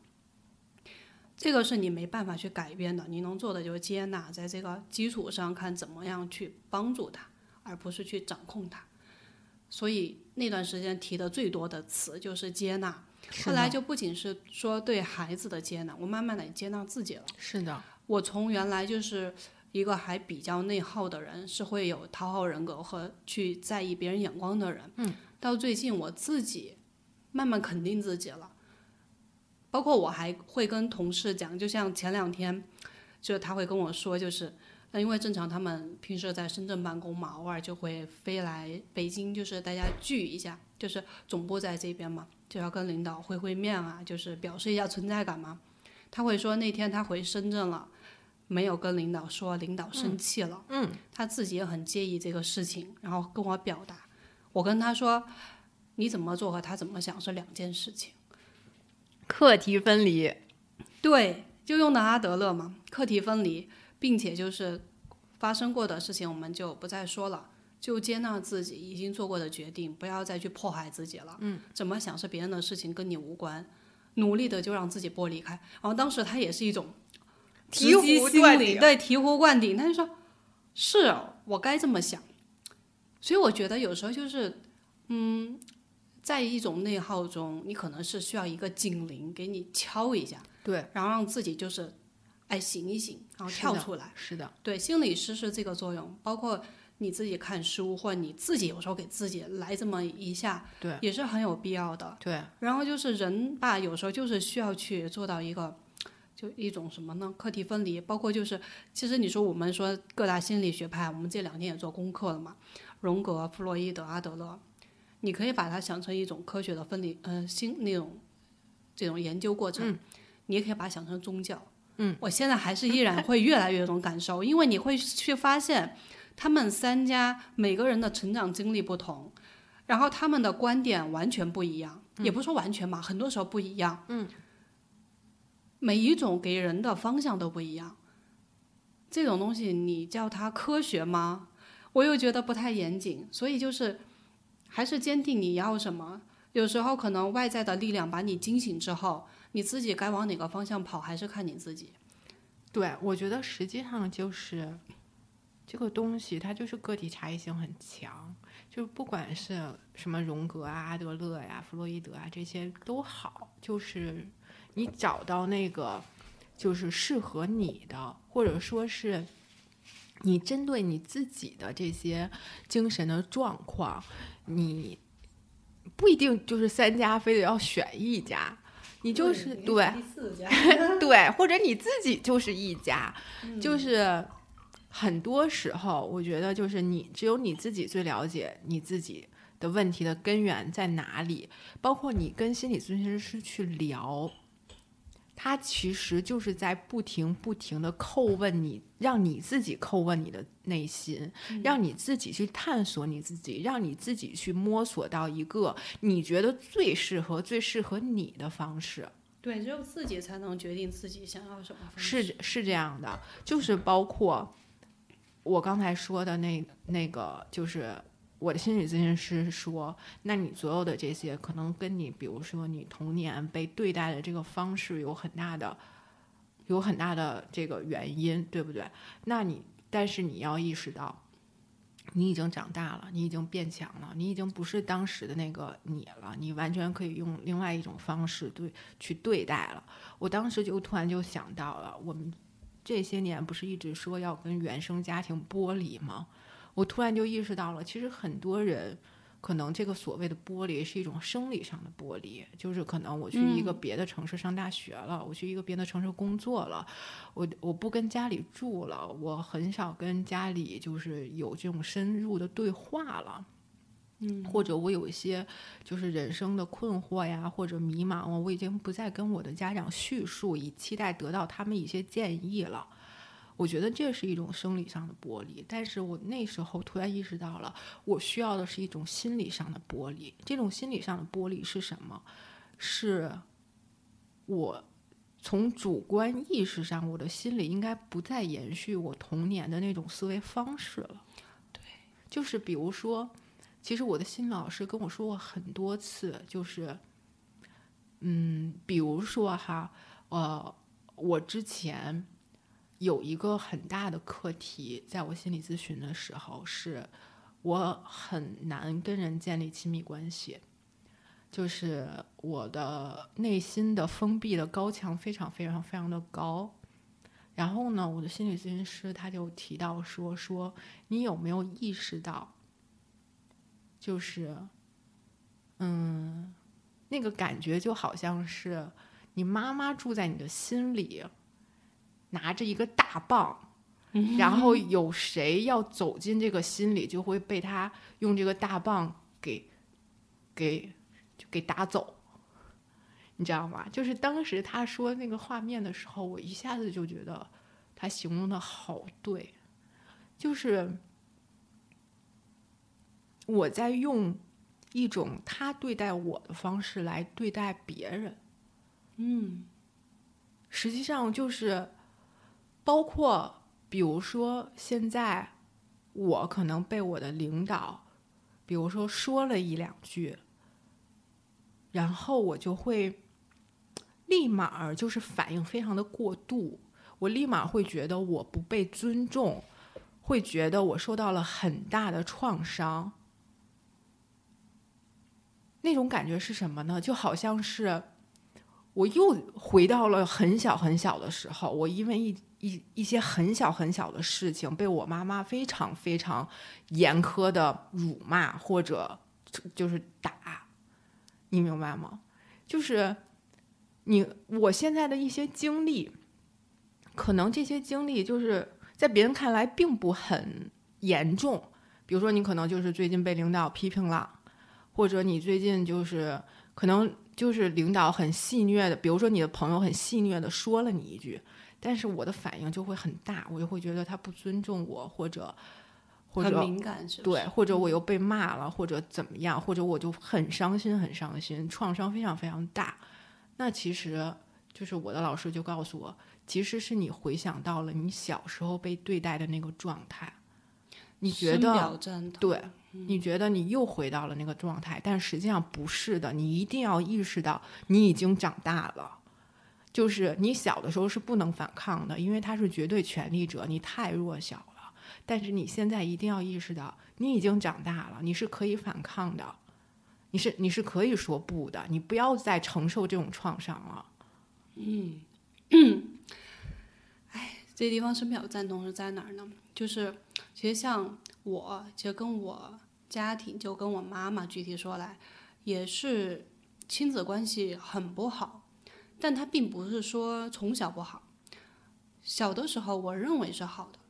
[SPEAKER 2] 这个是你没办法去改变的，你能做的就是接纳，在这个基础上看怎么样去帮助他，而不是去掌控他。所以那段时间提的最多的词就是接纳。后来就不仅是说对孩子的接纳，我慢慢的也接纳自己了。
[SPEAKER 1] 是的，
[SPEAKER 2] 我从原来就是一个还比较内耗的人，是会有讨好人格和去在意别人眼光的人，
[SPEAKER 1] 嗯，
[SPEAKER 2] 到最近我自己慢慢肯定自己了。包括我还会跟同事讲，就像前两天，就他会跟我说，就是那因为正常他们平时在深圳办公嘛，偶尔就会飞来北京，就是大家聚一下，就是总部在这边嘛。就要跟领导会会面啊，就是表示一下存在感嘛。他会说那天他回深圳了，没有跟领导说，领导生气了。
[SPEAKER 1] 嗯，
[SPEAKER 2] 他自己也很介意这个事情，然后跟我表达。我跟他说，你怎么做和他怎么想是两件事情。
[SPEAKER 1] 课题分离。
[SPEAKER 2] 对，就用的阿德勒嘛，课题分离，并且就是发生过的事情我们就不再说了。就接纳自己已经做过的决定，不要再去迫害自己了。
[SPEAKER 1] 嗯，
[SPEAKER 2] 怎么想是别人的事情，跟你无关。努力的就让自己剥离开。然后当时他也是一种
[SPEAKER 1] 醍醐灌顶，
[SPEAKER 2] 对醍醐灌顶。他就说：“是我该这么想。”所以我觉得有时候就是，嗯，在一种内耗中，你可能是需要一个警铃给你敲一下，
[SPEAKER 1] 对，
[SPEAKER 2] 然后让自己就是，哎醒一醒，然后跳出来。
[SPEAKER 1] 是的，
[SPEAKER 2] 对，心理师是这个作用，包括你自己看书，或者你自己有时候给自己来这么一下，
[SPEAKER 1] 对，
[SPEAKER 2] 也是很有必要的。
[SPEAKER 1] 对，
[SPEAKER 2] 然后就是人吧，有时候就是需要去做到一个，就一种什么呢？课题分离，包括就是，其实你说我们说各大心理学派，我们这两天也做功课了嘛，荣格、弗洛伊德、阿德勒，你可以把它想成一种科学的分离，呃，心那种这种研究过程，你也可以把它想成宗教。嗯，我现在还是依然会越来越有这种感受，因为你会去发现，他们三家每个人的成长经历不同，然后他们的观点完全不一样，也不是说完全吧，很多时候不一样。嗯，每一种给人的方向都不一样，这种东西你叫它科学吗？我又觉得不太严谨，所以就是还是坚定你要什么。有时候可能外在的力量把你惊醒之后，你自己该往哪个方向跑，还是看你自己。
[SPEAKER 1] 对，我觉得实际上就是这个东西，它就是个体差异性很强，就是不管是什么荣格啊、阿德勒呀、弗洛伊德啊这些都好，就是你找到那个就是适合你的，或者说是你针对你自己的这些精神的状况，你不一定就是三家非得要选一家。你就是对
[SPEAKER 2] 第四家，
[SPEAKER 1] 对，或者你自己就是一家，就是很多时候，我觉得就是你只有你自己最了解你自己的问题的根源在哪里，包括你跟心理咨询师去聊，他其实就是在不停不停的叩问你，让你自己叩问你的内心，让你自己去探索你自己，让你自己去摸索到一个你觉得最适合、最适合你的方式。
[SPEAKER 2] 对，只有自己才能决定自己想要什么方式。
[SPEAKER 1] 是是这样的，就是包括我刚才说的那那个，就是我的心理咨询师说，那你所有的这些可能跟你，比如说你童年被对待的这个方式有很大的有很大的这个原因，对不对？那你但是你要意识到。你已经长大了，你已经变强了，你已经不是当时的那个你了，你完全可以用另外一种方式对去对待了。我当时就突然就想到了，我们这些年不是一直说要跟原生家庭剥离吗？我突然就意识到了，其实很多人可能这个所谓的剥离是一种生理上的剥离，就是可能我去一个别的城市上大学了，我去一个别的城市工作了，我我不跟家里住了，我很少跟家里就是有这种深入的对话了。嗯，或者我有一些就是人生的困惑呀，或者迷茫，我已经不再跟我的家长叙述，以期待得到他们一些建议了。我觉得这是一种生理上的剥离，但是我那时候突然意识到了，我需要的是一种心理上的剥离。这种心理上的剥离是什么？是我从主观意识上，我的心里应该不再延续我童年的那种思维方式了。对，就是比如说，其实我的心理老师跟我说过很多次，就是，嗯，比如说哈，呃，我之前。有一个很大的课题，在我心理咨询的时候，是我很难跟人建立亲密关系，就是我的内心的封闭的高墙非常非常非常的高。然后呢，我的心理咨询师他就提到说说你有没有意识到，就是，嗯，那个感觉就好像是你妈妈住在你的心里。拿着一个大棒，然后有谁要走进这个心里，就会被他用这个大棒给给就给打走，你知道吗？就是当时他说那个画面的时候，我一下子就觉得他形容的好对，就是我在用一种他对待我的方式来对待别人，
[SPEAKER 2] 嗯，
[SPEAKER 1] 实际上就是。包括比如说，现在我可能被我的领导，比如说说了一两句，然后我就会立马就是反应非常的过度，我立马会觉得我不被尊重，会觉得我受到了很大的创伤。那种感觉是什么呢？就好像是我又回到了很小很小的时候，我因为一一一些很小很小的事情，被我妈妈非常非常严苛的辱骂或者就是打，你明白吗？就是你我现在的一些经历，可能这些经历就是在别人看来并不很严重，比如说你可能就是最近被领导批评了。或者你最近就是可能就是领导很戏谑的，比如说你的朋友很戏谑的说了你一句，但是我的反应就会很大，我就会觉得他不尊重我，或者或者
[SPEAKER 2] 敏感是
[SPEAKER 1] 对，或者我又被骂了，或者怎么样，或者我就很伤心很伤心，创伤非常非常大。那其实就是我的老师就告诉我，其实是你回想到了你小时候被对待的那个状态，你觉得对。你觉得你又回到了那个状态，但实际上不是的。你一定要意识到，你已经长大了。就是你小的时候是不能反抗的，因为他是绝对权力者，你太弱小了。但是你现在一定要意识到，你已经长大了，你是可以反抗的，你是你是可以说不的。你不要再承受这种创伤了。
[SPEAKER 2] 嗯，哎，这地方是比较赞同是在哪儿呢？就是其实像我，其实跟我。家庭就跟我妈妈具体说来，也是亲子关系很不好，但他并不是说从小不好，小的时候我认为是好的，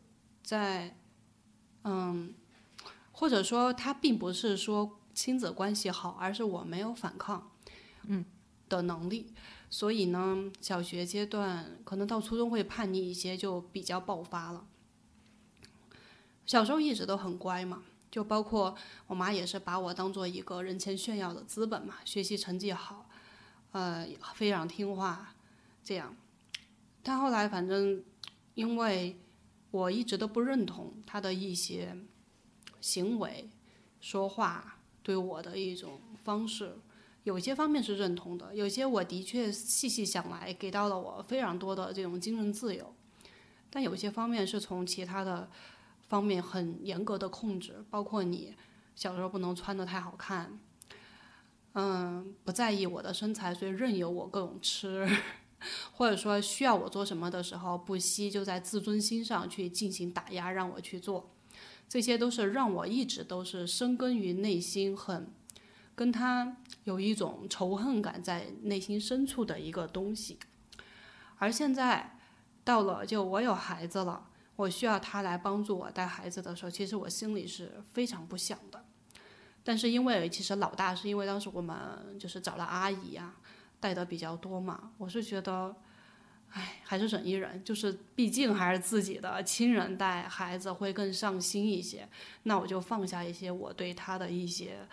[SPEAKER 2] 在嗯，或者说他并不是说亲子关系好，而是我没有反抗嗯的能力，所以呢，小学阶段可能到初中会叛逆一些，就比较爆发了。小时候一直都很乖嘛。就包括我妈也是把我当做一个人前炫耀的资本嘛，学习成绩好，呃，非常听话，这样。但后来反正，因为我一直都不认同他的一些行为、说话对我的一种方式，有些方面是认同的，有些我的确细细想来给到了我非常多的这种精神自由，但有些方面是从其他的。方面很严格的控制，包括你小时候不能穿的太好看，嗯，不在意我的身材，所以任由我各种吃，或者说需要我做什么的时候，不惜就在自尊心上去进行打压，让我去做，这些都是让我一直都是深根于内心，很跟他有一种仇恨感在内心深处的一个东西，而现在到了就我有孩子了。我需要他来帮助我带孩子的时候，其实我心里是非常不想的。但是因为其实老大是因为当时我们就是找了阿姨呀，带的比较多嘛，我是觉得，唉，还是忍一忍，就是毕竟还是自己的亲人带孩子会更上心一些。那我就放下一些我对他的一些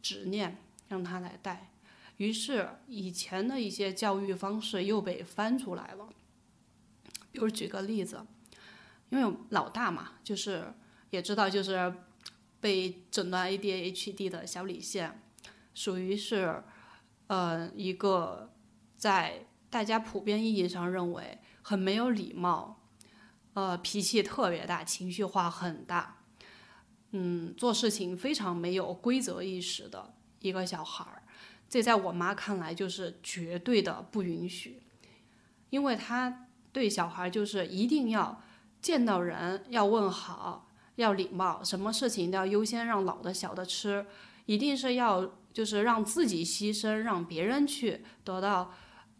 [SPEAKER 2] 执念，让他来带。于是以前的一些教育方式又被翻出来了。比如举个例子。因为老大嘛，就是也知道，就是被诊断 ADHD 的小李现，属于是呃一个在大家普遍意义上认为很没有礼貌，呃脾气特别大，情绪化很大，嗯做事情非常没有规则意识的一个小孩儿。这在我妈看来就是绝对的不允许，因为她对小孩就是一定要。见到人要问好，要礼貌，什么事情都要优先让老的小的吃，一定是要就是让自己牺牲，让别人去得到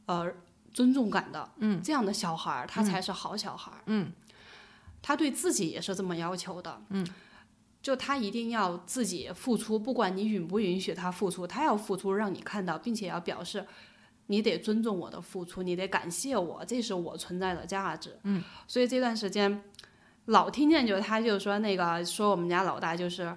[SPEAKER 2] 呃尊重感的，
[SPEAKER 1] 嗯，
[SPEAKER 2] 这样的小孩儿他才是好小孩儿，
[SPEAKER 1] 嗯，
[SPEAKER 2] 他对自己也是这么要求的，
[SPEAKER 1] 嗯，
[SPEAKER 2] 就他一定要自己付出，不管你允不允许他付出，他要付出让你看到，并且要表示。你得尊重我的付出，你得感谢我，这是我存在的价值。
[SPEAKER 1] 嗯，
[SPEAKER 2] 所以这段时间老听见就他就说那个说我们家老大就是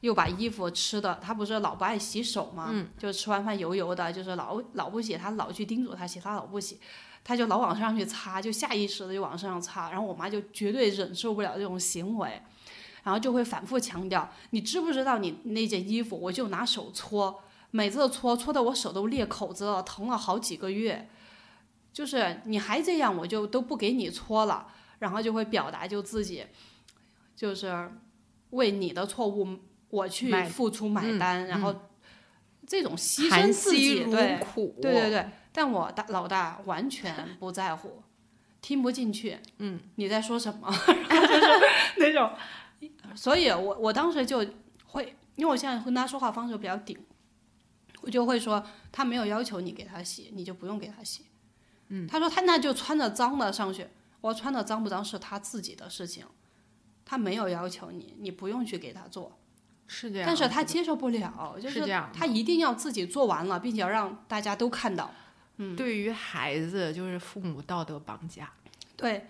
[SPEAKER 2] 又把衣服吃的，他不是老不爱洗手吗？
[SPEAKER 1] 嗯，
[SPEAKER 2] 就吃完饭油油的，就是老老不洗，他老去叮嘱他洗，他老不洗，他就老往身上去擦，就下意识的就往身上擦，然后我妈就绝对忍受不了这种行为，然后就会反复强调，你知不知道你那件衣服，我就拿手搓。每次搓搓的我手都裂口子了，疼了好几个月。就是你还这样，我就都不给你搓了。然后就会表达就自己，就是为你的错误我去付出买
[SPEAKER 1] 嗯
[SPEAKER 2] 单，然
[SPEAKER 1] 嗯
[SPEAKER 2] 后这种牺
[SPEAKER 1] 含
[SPEAKER 2] 牲自己，对，对对对，但我大老大完全不在乎，听不进去，
[SPEAKER 1] 嗯，
[SPEAKER 2] 你在说什么？然 后就是那种，所以我我当时就会，因为我现在跟他说话方式比较顶，我就会说他没有要求你给他洗，你就不用给他洗。嗯，他说他那就穿着脏的上去，我穿的脏不脏是他自己的事情，他没有要求你，你不用去给他做。
[SPEAKER 1] 是这样，
[SPEAKER 2] 但是他接受不了，就是他一定要自己做完了，并且要让大家都看到。
[SPEAKER 1] 嗯对于孩子就是父母道德绑架，
[SPEAKER 2] 对，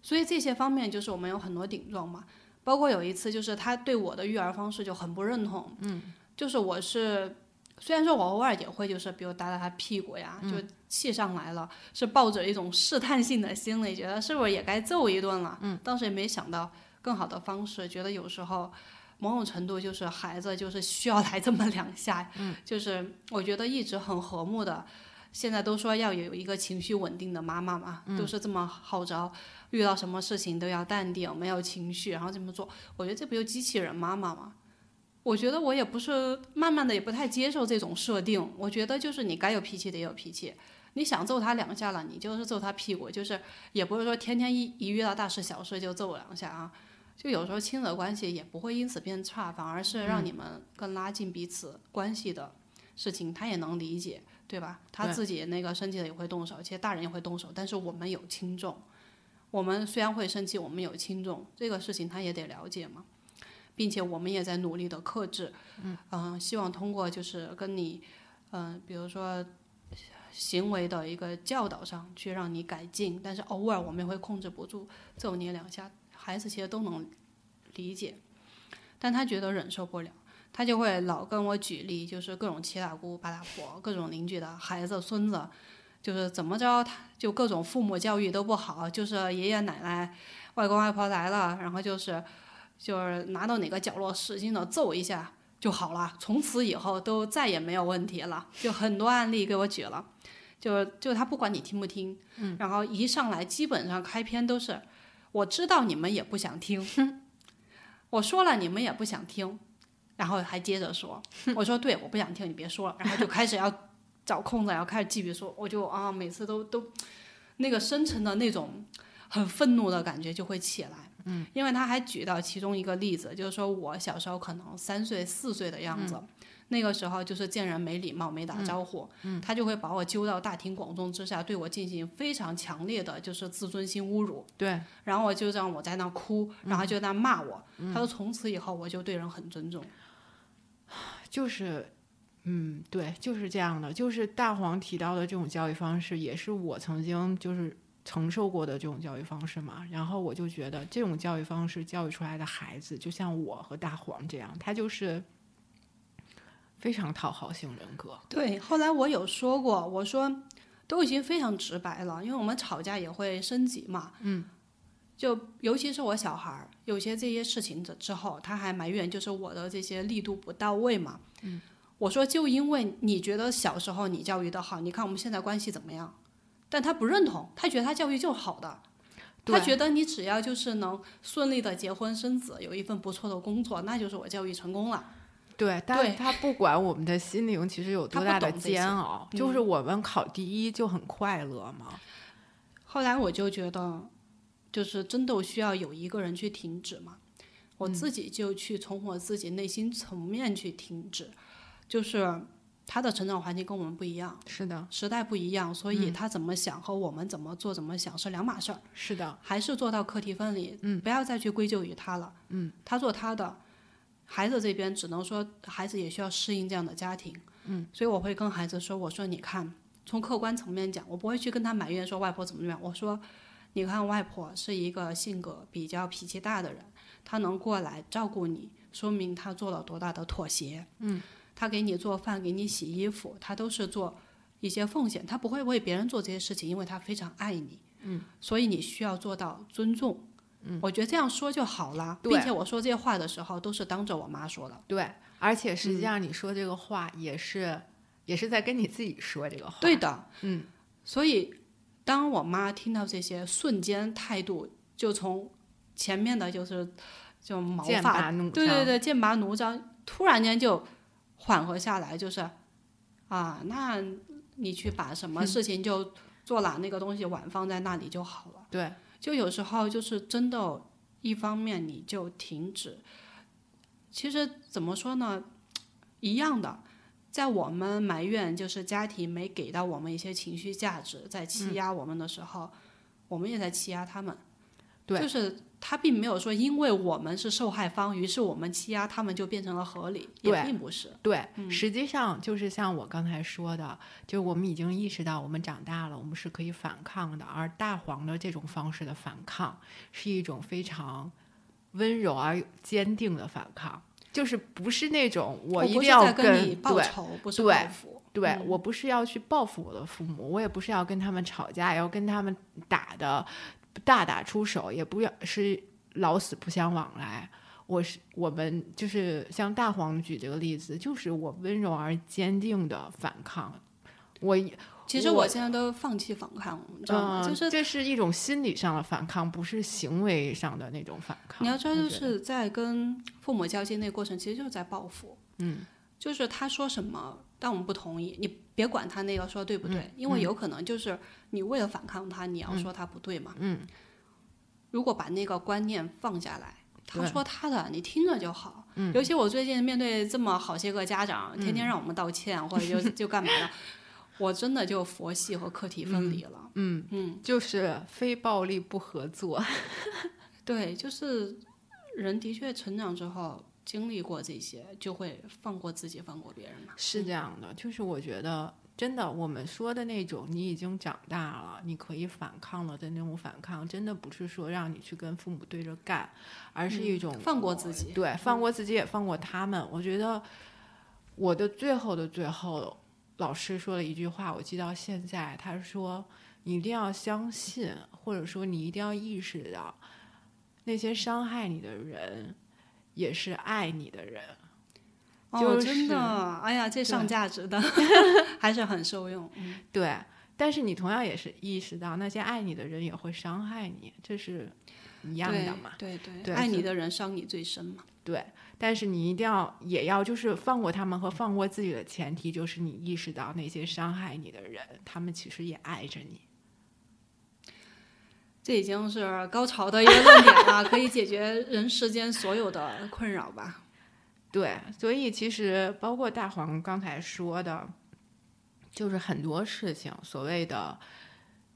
[SPEAKER 2] 所以这些方面就是我们有很多顶撞嘛。包括有一次，就是他对我的育儿方式就很不认同，嗯，就是我是虽然说我偶尔也会就是比如打打他屁股呀，就气上来了，是抱着一种试探性的心理，觉得是不是也该揍一顿了，嗯，当时也没想到更好的方式，觉得有时候。某种程度就是孩子就是需要来这么两下，嗯，就是我觉得一直很和睦的，现在都说要有一个情绪稳定的妈妈嘛，都是这么号召，遇到什么事情都要淡定，没有情绪，然后这么做。我觉得这不就机器人妈妈吗？我觉得我也不是慢慢的也不太接受这种设定。我觉得就是你该有脾气得有脾气，你想揍他两下了，你就是揍他屁股，就是也不是说天天一一遇到大事小事就揍两下啊。就有时候亲子关系也不会因此变差，反而是让你们更拉近彼此关系的事情，他也能理解，对吧？他自己那个生气了也会动手，其实大人也会动手，但是我们有轻重，我们虽然会生气，我们有轻重，这个事情他也得了解嘛，并且我们也在努力的克制，嗯、希望通过就是跟你，嗯、比如说行为的一个教导上去让你改进，但是偶尔我们也会控制不住揍你两下，孩子其实都能理解，但他觉得忍受不了。他就会老跟我举例，就是各种七大姑八大婆，各种邻居的孩子、孙子，就是怎么着，他就各种父母教育都不好，就是爷爷奶奶、外公外婆来了，然后就是就是拿到哪个角落使劲的揍一下就好了，从此以后都再也没有问题了。就很多案例给我举了，就就他不管你听不听，嗯，然后一上来基本上开篇都是我知道你们也不想听，我说了你们也不想听。然后还接着说，我说对，我不想听，你别说了。然后就开始要找空子，然后开始继续说，我就啊，每次都都那个深沉的那种很愤怒的感觉就会起来。嗯，因为他还举到其中一个例子，就是说我小时候可能三岁四岁的样子，那个时候就是见人没礼貌、没打招呼，他就会把我揪到大庭广众之下，对我进行非常强烈的就是自尊心侮辱。
[SPEAKER 1] 对，
[SPEAKER 2] 然后我就让我在那哭，然后就在那骂我。他说从此以后我就对人很尊重。
[SPEAKER 1] 就是，嗯，对，就是这样的。就是大黄提到的这种教育方式，也是我曾经就是承受过的这种教育方式嘛。然后我就觉得，这种教育方式教育出来的孩子，就像我和大黄这样，他就是非常讨好型人格。
[SPEAKER 2] 对，后来我有说过，我说都已经非常直白了，因为我们吵架也会升级嘛。嗯。就尤其是我小孩儿，有些这些事情之之后，他还埋怨就是我的这些力度不到位嘛。嗯。我说就因为你觉得小时候你教育的好，你看我们现在关系怎么样？但他不认同，他觉得他教育就是好的。他觉得你只要就是能顺利的结婚生子，有一份不错的工作，那就是我教育成功了。
[SPEAKER 1] 对，但是他不管我们的心灵其实有多大的煎熬，
[SPEAKER 2] 嗯
[SPEAKER 1] 就是我们考第一就很快乐嘛。
[SPEAKER 2] 后来我就觉得，就是真的需要有一个人去停止嘛，我自己就去从我自己内心层面去停止，就是他的成长环境跟我们不一样，
[SPEAKER 1] 是的，
[SPEAKER 2] 时代不一样，所以他怎么想和我们怎么做、怎么想是两码事儿，
[SPEAKER 1] 是的，
[SPEAKER 2] 还是做到课题分离，嗯，不要再去归咎于他了，嗯，他做他的，孩子这边只能说孩子也需要适应这样的家庭，嗯，所以我会跟孩子说，我说你看，从客观层面讲，我不会去跟他埋怨说外婆怎么怎么样，我说，你看外婆是一个性格比较脾气大的人，她能过来照顾你，说明她做了多大的妥协，嗯，她给你做饭，给你洗衣服，他都是做一些奉献，他不会为别人做这些事情，因为他非常爱你，嗯，所以你需要做到尊重。嗯，我觉得这样说就好了，
[SPEAKER 1] 对。
[SPEAKER 2] 并且我说这些话的时候都是当着我妈说的。
[SPEAKER 1] 对，而且实际上你说这个话也是、也是在跟你自己说这个话。
[SPEAKER 2] 对的，
[SPEAKER 1] 嗯，
[SPEAKER 2] 所以当我妈听到这些，瞬间态度就从前面的就是就毛发对对对，剑拔弩张，突然间就缓和下来，就是啊，那你去把什么事情就做哪那个东西晚放在那里就好了。
[SPEAKER 1] 对，
[SPEAKER 2] 就有时候就是真的，一方面你就停止。其实怎么说呢，一样的，在我们埋怨就是家庭没给到我们一些情绪价值，在欺压我们的时候，我们也在欺压他们。
[SPEAKER 1] 对
[SPEAKER 2] 就是他并没有说因为我们是受害方，于是我们欺压他们就变成了合理，也
[SPEAKER 1] 对
[SPEAKER 2] 并不是。
[SPEAKER 1] 对，实际上就是像我刚才说的，就我们已经意识到我们长大了，我们是可以反抗的，而大黄的这种方式的反抗是一种非常温柔而坚定的反抗，就是不是那种我一定要
[SPEAKER 2] 在跟你报仇，不是报复。
[SPEAKER 1] 对、
[SPEAKER 2] 嗯
[SPEAKER 1] 我不是要去报复我的父母，我也不是要跟他们吵架，要跟他们打的大打出手，也不要是老死不相往来。我是我们就是像大黄举这个例子，就是我温柔而坚定的反抗。我
[SPEAKER 2] 其实
[SPEAKER 1] 我
[SPEAKER 2] 我现在都放弃反抗，你知道吗？
[SPEAKER 1] 嗯，
[SPEAKER 2] 就是
[SPEAKER 1] 这是一种心理上的反抗，不是行为上的那种反抗。
[SPEAKER 2] 你要知道，就是在跟父母交接那个过程，其实就是在报复。
[SPEAKER 1] 嗯，
[SPEAKER 2] 就是他说什么，但我们不同意，你别管他那个说对不对，因为有可能就是你为了反抗他，你要说他不对嘛。
[SPEAKER 1] 嗯，
[SPEAKER 2] 如果把那个观念放下来，他说他的，你听着就好。
[SPEAKER 1] 嗯
[SPEAKER 2] 尤其我最近面对这么好些个家长，天天让我们道歉、或者就 就干嘛的，我真的就佛系和课题分离了。
[SPEAKER 1] 嗯
[SPEAKER 2] 嗯，
[SPEAKER 1] 就是非暴力不合作。
[SPEAKER 2] 对，就是人的确成长之后经历过这些，就会放过自己，放过别人嘛。
[SPEAKER 1] 是这样的，就是我觉得真的，我们说的那种你已经长大了，你可以反抗了的那种反抗，真的不是说让你去跟父母对着干，而是一种、
[SPEAKER 2] 嗯放过自己。
[SPEAKER 1] 对，放过自己也放过他们。我觉得我的最后的最后，老师说了一句话，我记到现在，他说你一定要相信，或者说你一定要意识到，那些伤害你的人也是爱你的人。
[SPEAKER 2] 哦，
[SPEAKER 1] 就是
[SPEAKER 2] 真的，哎呀，这上价值的 还是很受用。嗯，
[SPEAKER 1] 对，但是你同样也是意识到，那些爱你的人也会伤害你，这是一样的嘛？
[SPEAKER 2] 对对
[SPEAKER 1] 对
[SPEAKER 2] 爱你的人伤你最深嘛。
[SPEAKER 1] 对，但是你一定要也要就是放过他们和放过自己的前提，就是你意识到那些伤害你的人，他们其实也爱着你。
[SPEAKER 2] 这已经是高潮的一个论点了，可以解决人世间所有的困扰吧？
[SPEAKER 1] 对，所以其实包括大黄刚才说的，就是很多事情，所谓的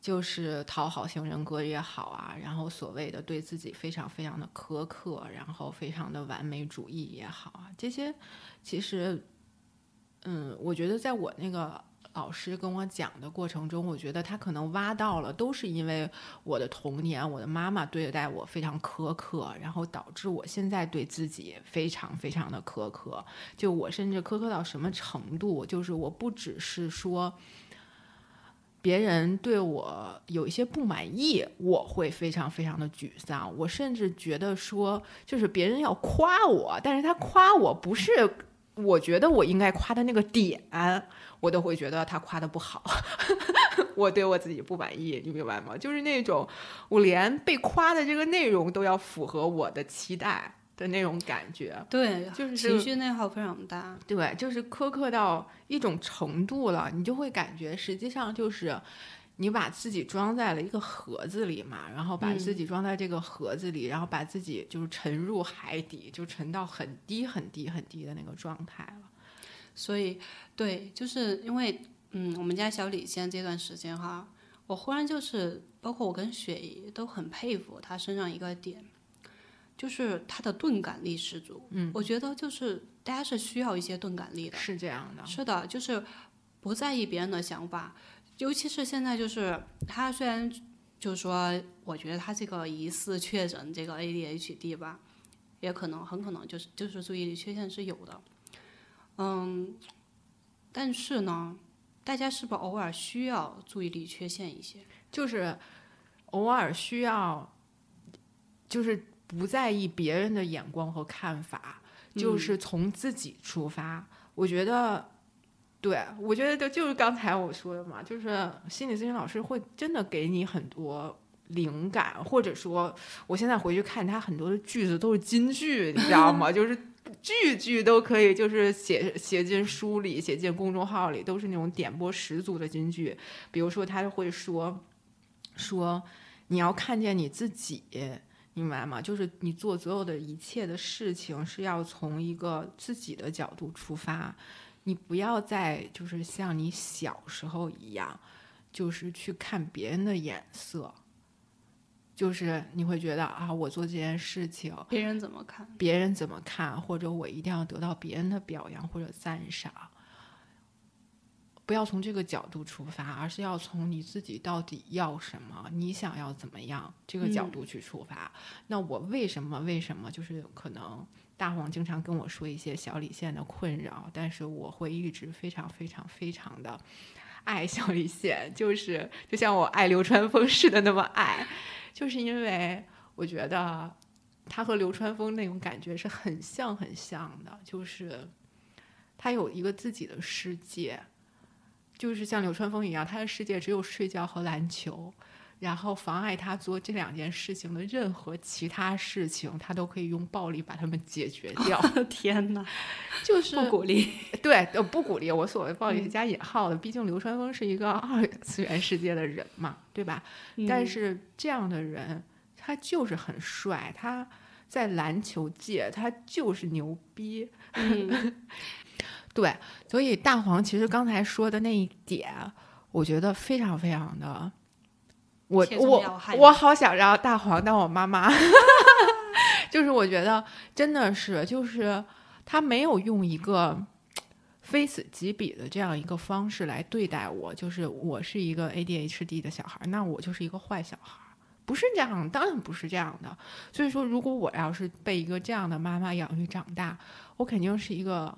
[SPEAKER 1] 就是讨好型人格也好啊，然后所谓的对自己非常非常的苛刻，然后非常的完美主义也好啊，这些其实，嗯，我觉得在我那个。老师跟我讲的过程中，我觉得他可能挖到了，都是因为我的童年，我的妈妈对待我非常苛刻，然后导致我现在对自己非常非常的苛刻。就我甚至苛刻到什么程度，就是我不只是说别人对我有一些不满意，我会非常非常的沮丧。我甚至觉得说，就是别人要夸我，但是他夸我不是我觉得我应该夸的那个点。我都会觉得他夸的不好，我对我自己不满意，你明白吗？就是那种我连被夸的这个内容都要符合我的期待的那种感觉。
[SPEAKER 2] 对，
[SPEAKER 1] 就是
[SPEAKER 2] 情绪内耗非常大。
[SPEAKER 1] 对，就是苛刻到一种程度了，你就会感觉实际上就是你把自己装在了一个盒子里嘛，然后把自己装在这个盒子里，然后把自己就是沉入海底，就沉到很低很低很低的那个状态了。
[SPEAKER 2] 所以，对，就是因为，嗯，我们家小李现在这段时间哈，我忽然就是，包括我跟雪姨都很佩服他身上一个点，就是他的钝感力十足。嗯，我觉得就是大家是需要一些钝感力的。
[SPEAKER 1] 是这样的，
[SPEAKER 2] 是的，就是不在意别人的想法，尤其是现在，就是他虽然就是说，我觉得他这个疑似确诊这个 ADHD 吧，也可能很可能就是就是注意力缺陷是有的。嗯，但是呢，大家是不是偶尔需要注意力缺陷一些？
[SPEAKER 1] 就是偶尔需要，就是不在意别人的眼光和看法，就是从自己出发。我觉得，对我觉得就就是刚才我说的嘛，就是心理咨询老师会真的给你很多灵感，或者说我现在回去看他很多的句子都是金句，你知道吗？就是句句都可以，就是写写进书里，写进公众号里，都是那种点播十足的金句。比如说，他会说说你要看见你自己。明白吗？就是你做所有的一切的事情，是要从一个自己的角度出发，你不要再就是像你小时候一样，就是去看别人的眼色，就是你会觉得啊，我做这件事情，
[SPEAKER 2] 别人怎么看？
[SPEAKER 1] 别人怎么看？或者我一定要得到别人的表扬或者赞赏。不要从这个角度出发，而是要从你自己到底要什么，你想要怎么样这个角度去出发。那我为什么？为什么？就是可能大黄经常跟我说一些小李现的困扰，但是我会一直非常非常非常的爱小李现，就是就像我爱流川枫似的那么爱，就是因为我觉得他和流川枫那种感觉是很像很像的，就是他有一个自己的世界。就是像流川枫一样，他的世界只有睡觉和篮球，然后妨碍他做这两件事情的任何其他事情，他都可以用暴力把他们解决 掉。
[SPEAKER 2] 天哪，
[SPEAKER 1] 就是
[SPEAKER 2] 不鼓励。
[SPEAKER 1] 对，不鼓励。我所谓暴力是加引号的，毕竟流川枫是一个 二次元世界的人嘛，对吧？但是这样的人，他就是很帅，他在篮球界他就是牛逼。对，所以大黄其实刚才说的那一点，我觉得非常非常的，我我我好想让大黄当我妈妈，就是我觉得真的是，就是他没有用一个非此即彼的这样一个方式来对待我，就是我是一个 ADHD 的小孩，那我就是一个坏小孩，不是这样，当然不是这样的。所以说，如果我要是被一个这样的妈妈养育长大，我肯定是一个。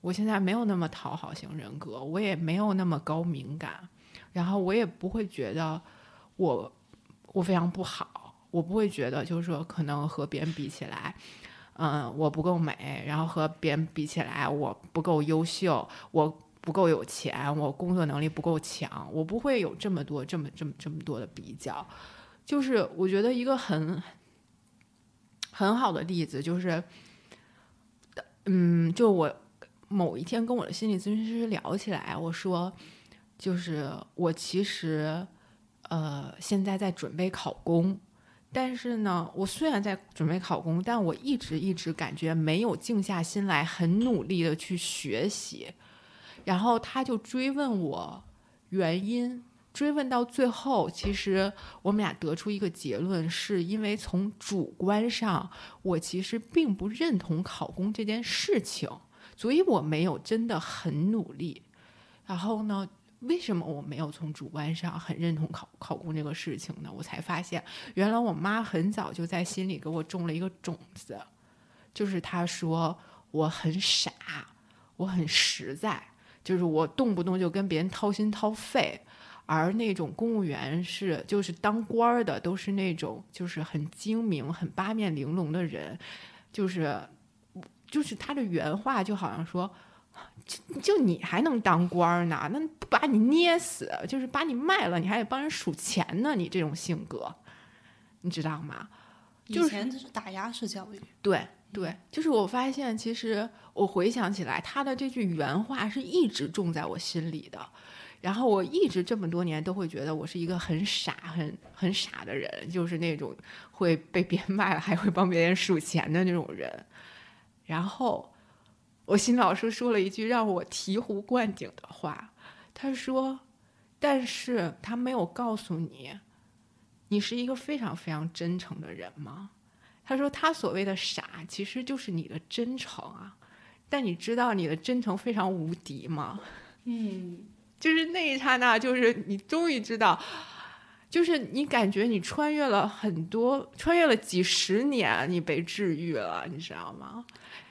[SPEAKER 1] 我现在没有那么讨好型人格，我也没有那么高敏感，然后我也不会觉得我我非常不好，我不会觉得就是说可能和别人比起来，嗯，我不够美，然后和别人比起来我不够优秀，我不够有钱，我工作能力不够强，我不会有这么多这么这么这么多的比较。就是我觉得一个很很好的例子就是，嗯，就我。某一天跟我的心理咨询师聊起来，我说，就是我其实，呃，现在在准备考公，但是呢，我虽然在准备考公，但我一直一直感觉没有静下心来，很努力的去学习。然后他就追问我原因，追问到最后，其实我们俩得出一个结论，是因为从主观上，我其实并不认同考公这件事情。所以我没有真的很努力，然后呢，为什么我没有从主观上很认同考考公这个事情呢？我才发现，原来我妈很早就在心里给我种了一个种子，就是她说我很傻，我很实在，就是我动不动就跟别人掏心掏肺，而那种公务员是就是当官儿的都是那种就是很精明、很八面玲珑的人，就是。就是他的原话，就好像说，就就你还能当官呢？那不把你捏死，就是把你卖了，你还得帮人数钱呢？你这种性格，你知道吗？
[SPEAKER 2] 以前这是打压式教育。
[SPEAKER 1] 对对，就是我发现，其实我回想起来，他的这句原话是一直种在我心里的。然后我一直这么多年都会觉得我是一个很傻、很很傻的人，就是那种会被别人卖了还会帮别人数钱的那种人。然后，我新老师说了一句让我醍醐灌顶的话，他说：“但是他没有告诉你，你是一个非常非常真诚的人吗？”他说：“他所谓的傻，其实就是你的真诚啊。但你知道你的真诚非常无敌吗？”
[SPEAKER 2] 嗯，
[SPEAKER 1] 就是那一刹那，就是你终于知道，就是你感觉你穿越了很多，穿越了几十年，你被治愈了，你知道吗？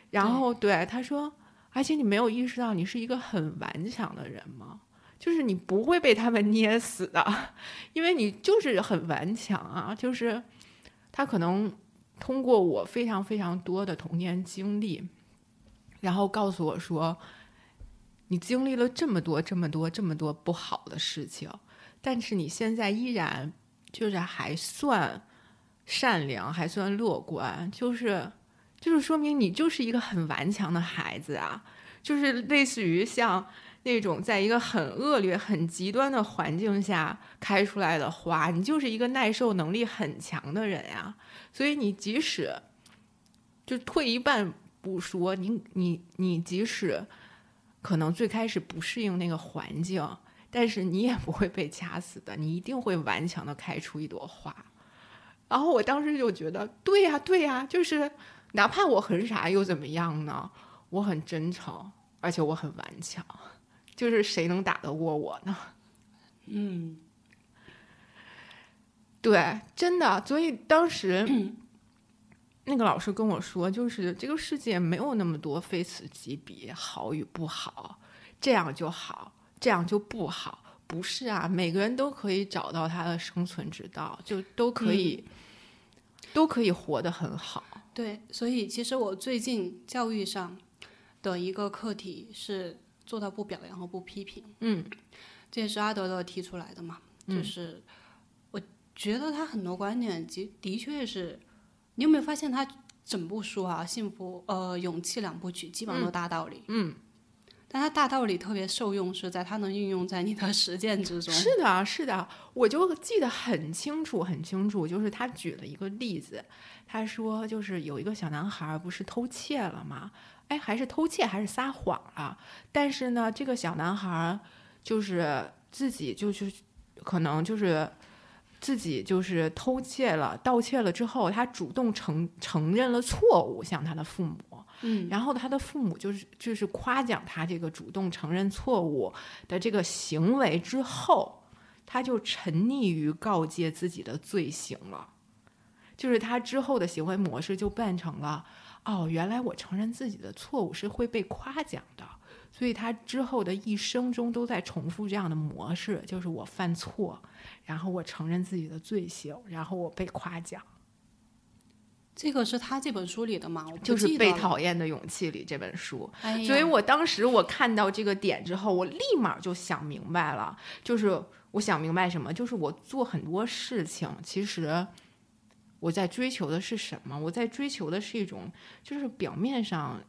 [SPEAKER 1] 然后对他说，而且你没有意识到你是一个很顽强的人吗？就是你不会被他们捏死的，因为你就是很顽强啊。就是他可能通过我非常非常多的童年经历，然后告诉我说，你经历了这么多这么多这么多不好的事情，但是你现在依然就是还算善良，还算乐观，就是就是说明你就是一个很顽强的孩子啊，就是类似于像那种在一个很恶劣、很极端的环境下开出来的花，你就是一个耐受能力很强的人呀。所以你即使就退一半不说，你你你即使可能最开始不适应那个环境。但是你也不会被掐死的，你一定会顽强的开出一朵花。然后我当时就觉得，对呀，对呀，就是哪怕我很傻又怎么样呢？我很真诚，而且我很顽强，就是谁能打得过我呢？
[SPEAKER 2] 嗯，
[SPEAKER 1] 对，真的。所以当时 那个老师跟我说，就是这个世界没有那么多非此即彼，好与不好，这样就好。这样就不好，不是啊？每个人都可以找到他的生存之道，就都可以，都可以活得很好。
[SPEAKER 2] 对，所以其实我最近教育上的一个课题是做到不表扬和不批评。
[SPEAKER 1] 嗯，
[SPEAKER 2] 这也是阿德勒提出来的嘛。就是我觉得他很多观点，的的确是，你有没有发现他整部书啊，幸福呃勇气两部曲基本上都大道理。
[SPEAKER 1] 嗯。
[SPEAKER 2] 但它大道理特别受用，是在它能运用在你的实践之中。
[SPEAKER 1] 是的，是的，我就记得很清楚，很清楚。就是他举了一个例子，他说，就是有一个小男孩不是偷窃了吗？哎，还是偷窃还是撒谎了？但是呢，这个小男孩就是自己就是可能就是自己就是偷窃了，盗窃了之后，他主动承承认了错误，向他的父母。
[SPEAKER 2] 嗯，
[SPEAKER 1] 然后他的父母就是就是夸奖他这个主动承认错误的这个行为之后，他就沉溺于告诫自己的罪行了，就是他之后的行为模式就变成了哦，原来我承认自己的错误是会被夸奖的，所以他之后的一生中都在重复这样的模式，就是我犯错，然后我承认自己的罪行，然后我被夸奖。
[SPEAKER 2] 这个是他这本书里的吗？
[SPEAKER 1] 就是《被讨厌的勇气》里这本书，
[SPEAKER 2] 哎、
[SPEAKER 1] 所以我当时我看到这个点之后，我立马就想明白了，就是我想明白什么，就是我做很多事情，其实我在追求的是什么？我在追求的是一种，就是表面上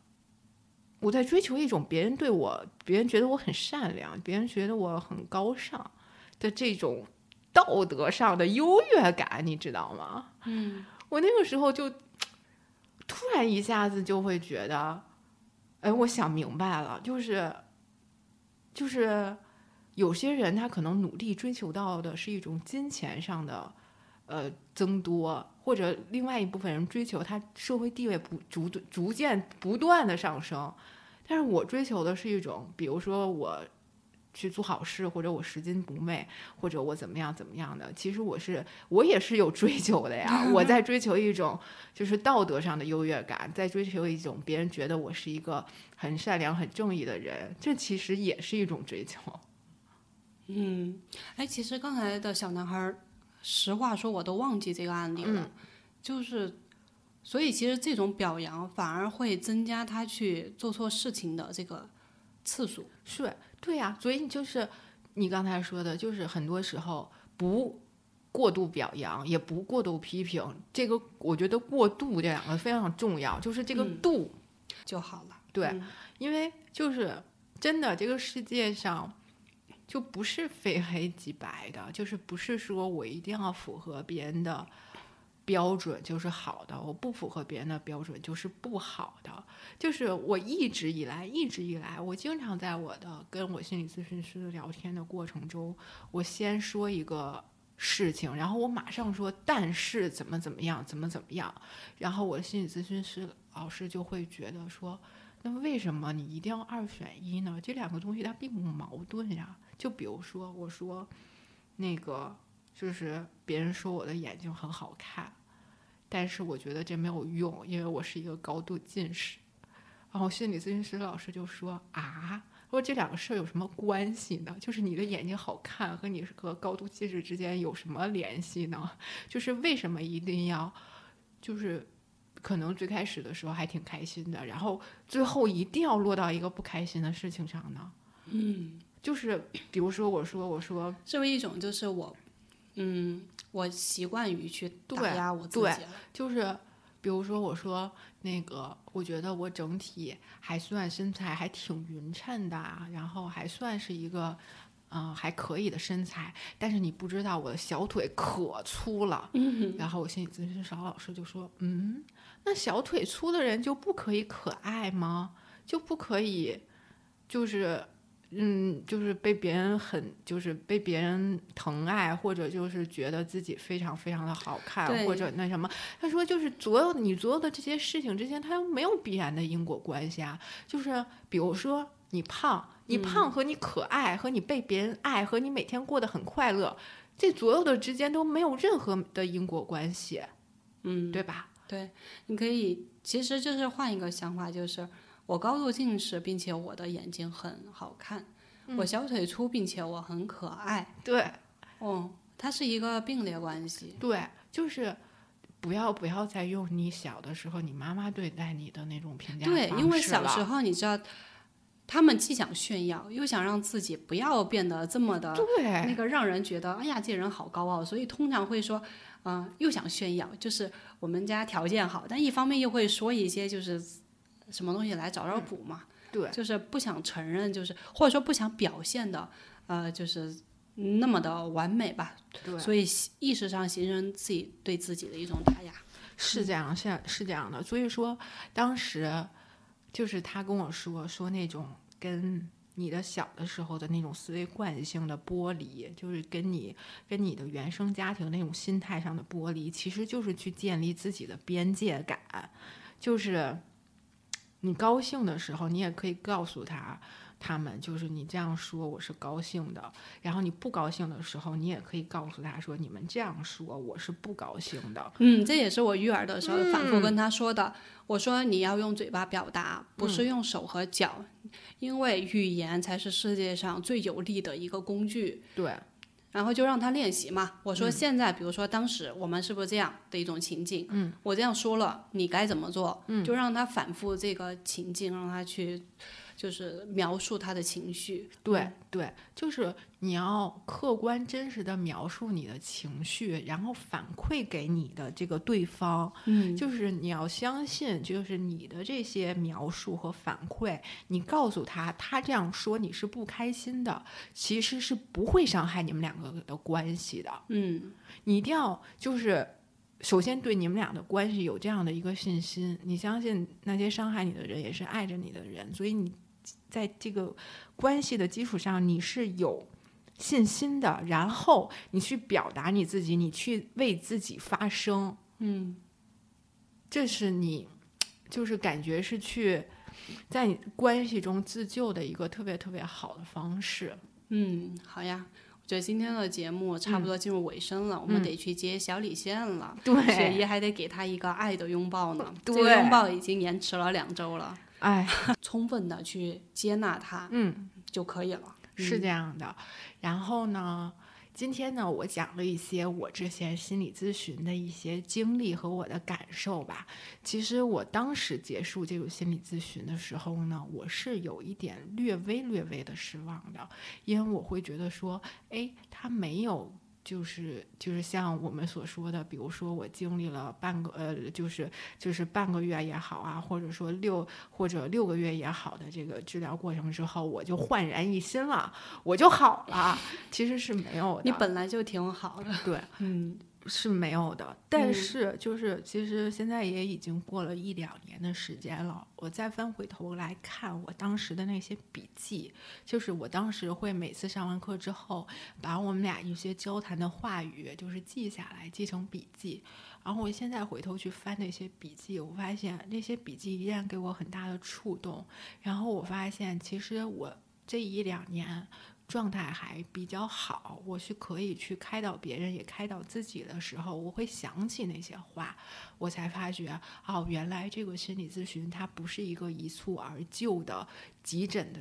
[SPEAKER 1] 我在追求一种别人对我，别人觉得我很善良，别人觉得我很高尚的这种道德上的优越感，你知道吗？
[SPEAKER 2] 嗯。
[SPEAKER 1] 我那个时候就突然一下子就会觉得，哎，我想明白了，就是就是有些人他可能努力追求到的是一种金钱上的呃增多，或者另外一部分人追求他社会地位不逐逐渐不断的上升，但是我追求的是一种，比如说我。去做好事，或者我拾金不昧，或者我怎么样怎么样的，其实我是我也是有追求的呀。我在追求一种就是道德上的优越感，在追求一种别人觉得我是一个很善良、很正义的人，这其实也是一种追求。
[SPEAKER 2] 嗯，哎，其实刚才的小男孩，实话说，我都忘记这个案例了。就是，所以其实这种表扬反而会增加他去做错事情的这个次数。
[SPEAKER 1] 是。对呀，所以你就是你刚才说的，就是很多时候不过度表扬，也不过度批评。这个我觉得“过度”这两个非常重要，就是这个度
[SPEAKER 2] 就好了。
[SPEAKER 1] 对，因为就是真的，这个世界上就不是非黑即白的，就是不是说我一定要符合别人的。标准就是好的，我不符合别人的标准就是不好的。就是我一直以来，一直以来，我经常在我的跟我心理咨询师聊天的过程中，我先说一个事情，然后我马上说，但是怎么怎么样，怎么怎么样，然后我的心理咨询师老师就会觉得说，那为什么你一定要二选一呢？这两个东西它并不矛盾呀。就比如说，我说那个就是别人说我的眼睛很好看。但是我觉得这没有用，因为我是一个高度近视。然后心理咨询师老师就说：“啊，说这两个事儿有什么关系呢？就是你的眼睛好看和你和高度近视之间有什么联系呢？就是为什么一定要，就是可能最开始的时候还挺开心的，然后最后一定要落到一个不开心的事情上呢？
[SPEAKER 2] 嗯，
[SPEAKER 1] 就是比如说我说我说，
[SPEAKER 2] 作为一种就是我，嗯。”我习惯于去打
[SPEAKER 1] 对
[SPEAKER 2] 压我自
[SPEAKER 1] 对
[SPEAKER 2] 己了。
[SPEAKER 1] 就是比如说我说那个，我觉得我整体还算身材还挺匀称的啊，然后还算是一个。嗯、还可以的身材，但是你不知道我的小腿可粗了。
[SPEAKER 2] 嗯
[SPEAKER 1] 然后我心理咨询邵老师就说：“嗯，那小腿粗的人就不可以可爱吗？就不可以，就是嗯，就是被别人很，就是被别人疼爱，或者就是觉得自己非常非常的好看，或者那什么。他说，就是所有你所有的这些事情之间，它又没有必然的因果关系啊。就是比如说你胖，你胖和你可爱，和你被别人爱，和你每天过得很快乐，这所有的之间都没有任何的因果关系，
[SPEAKER 2] 嗯，
[SPEAKER 1] 对吧？
[SPEAKER 2] 对，你可以，其实就是换一个想法，就是我高度近视，并且我的眼睛很好看，我小腿粗，并且我很可爱。
[SPEAKER 1] 对
[SPEAKER 2] 嗯，它是一个并列关系。
[SPEAKER 1] 对，就是。不要不要再用你小的时候你妈妈对待你的那种评价
[SPEAKER 2] 对，因为小时候你知道，他们既想炫耀，又想让自己不要变得这么的那个让人觉得，哎呀，这人好高傲，所以通常会说，嗯、又想炫耀，就是我们家条件好，但一方面又会说一些就是什么东西来找找补嘛，
[SPEAKER 1] 对
[SPEAKER 2] 就是不想承认，就是或者说不想表现的，呃，就是那么的完美吧，
[SPEAKER 1] 对，
[SPEAKER 2] 所以意识上形成自己对自己的一种打压。
[SPEAKER 1] 是这样，是是这样的。所以说，当时就是他跟我说说那种跟你的小的时候的那种思维惯性的剥离，就是跟你跟你的原生家庭那种心态上的剥离，其实就是去建立自己的边界感，就是你高兴的时候，你也可以告诉他。他们就是你这样说，我是高兴的。然后你不高兴的时候，你也可以告诉他说，你们这样说，我是不高兴的。
[SPEAKER 2] 嗯，这也是我育儿的时候反复
[SPEAKER 1] 嗯
[SPEAKER 2] 跟他说的。我说你要用嘴巴表达，不是用手和脚，因为语言才是世界上最有力的一个工具。
[SPEAKER 1] 对，
[SPEAKER 2] 然后就让他练习嘛。我说现在，比如说当时我们是不是这样的一种情境？嗯，我这样说了，你该怎么做？嗯，就让他反复这个情境，让他去就是描述他的情绪。
[SPEAKER 1] 对对，就是你要客观真实的描述你的情绪，然后反馈给你的这个对方。
[SPEAKER 2] 嗯，
[SPEAKER 1] 就是你要相信，就是你的这些描述和反馈，你告诉他，他这样说你是不开心的，其实是不会伤害你们两个的关系的。
[SPEAKER 2] 嗯，
[SPEAKER 1] 你一定要就是。首先，对你们俩的关系有这样的一个信心，你相信那些伤害你的人也是爱着你的人，所以你在这个关系的基础上，你是有信心的。然后你去表达你自己，你去为自己发声，
[SPEAKER 2] 嗯，
[SPEAKER 1] 这是你就是感觉是去在你关系中自救的一个特别特别好的方式。
[SPEAKER 2] 嗯，好呀。我觉得今天的节目差不多进入尾声了，我们得去接小李现了。雪
[SPEAKER 1] 对，
[SPEAKER 2] 姨还得给他一个爱的拥抱呢。这
[SPEAKER 1] 对
[SPEAKER 2] 个拥抱已经延迟了两周了，
[SPEAKER 1] 哎，
[SPEAKER 2] 充分的去接纳他
[SPEAKER 1] 嗯。
[SPEAKER 2] 就可以了。
[SPEAKER 1] 是这样的。然后呢，今天呢，我讲了一些我之前心理咨询的一些经历和我的感受吧。其实我当时结束这个心理咨询的时候呢，我是有一点略微略微的失望的，因为我会觉得说，哎，他没有。就是就是像我们所说的，比如说我经历了半个呃，就是就是半个月也好啊，或者说六或者六个月也好的这个治疗过程之后，我就焕然一新了，我就好了。其实是没有的，
[SPEAKER 2] 你本来就挺好的，
[SPEAKER 1] 对。
[SPEAKER 2] 嗯
[SPEAKER 1] 是没有的。但是就是其实现在也已经过了一两年的时间了，我再翻回头来看我当时的那些笔记，就是我当时会每次上完课之后，把我们俩一些交谈的话语就是记下来，记成笔记。然后我现在回头去翻那些笔记，我发现那些笔记依然给我很大的触动。然后我发现，其实我这一两年状态还比较好，我是可以去开导别人，也开导自己的时候，我会想起那些话，我才发觉，哦，原来这个心理咨询它不是一个一蹴而就的急诊的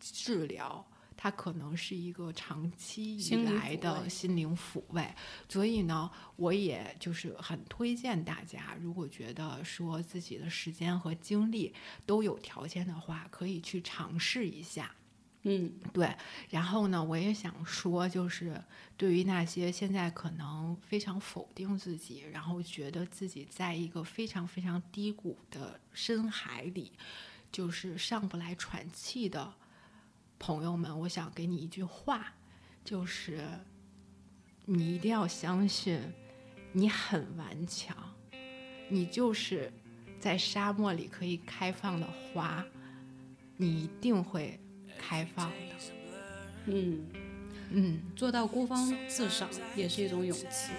[SPEAKER 1] 治疗。它可能是一个长期以来的心灵抚慰，所以呢，我也就是很推荐大家，如果觉得说自己的时间和精力都有条件的话，可以去尝试一下。
[SPEAKER 2] 嗯。
[SPEAKER 1] 对，然后呢，我也想说，就是对于那些现在可能非常否定自己，然后觉得自己在一个非常非常低谷的深海里，就是上不来喘气的朋友们，我想给你一句话，就是你一定要相信，你很顽强，你就是在沙漠里可以开放的花，你一定会开放的。
[SPEAKER 2] 嗯，
[SPEAKER 1] 嗯，
[SPEAKER 2] 做到孤芳自赏也是一种勇气。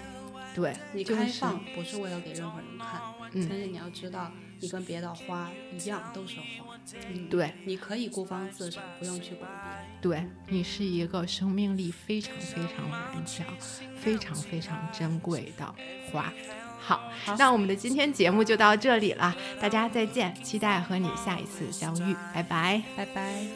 [SPEAKER 1] 对，
[SPEAKER 2] 你开放不是为了给任何人看，
[SPEAKER 1] 嗯
[SPEAKER 2] 但是你要知道，你跟别的花一样都是花。嗯，
[SPEAKER 1] 对
[SPEAKER 2] 你可以孤芳自赏，不用去管别人。
[SPEAKER 1] 对你是一个生命力非常非常顽强、非常非常珍贵的花。好，那我们的今天节目就到这里了，大家再见，期待和你下一次相遇，拜拜。
[SPEAKER 2] 拜拜。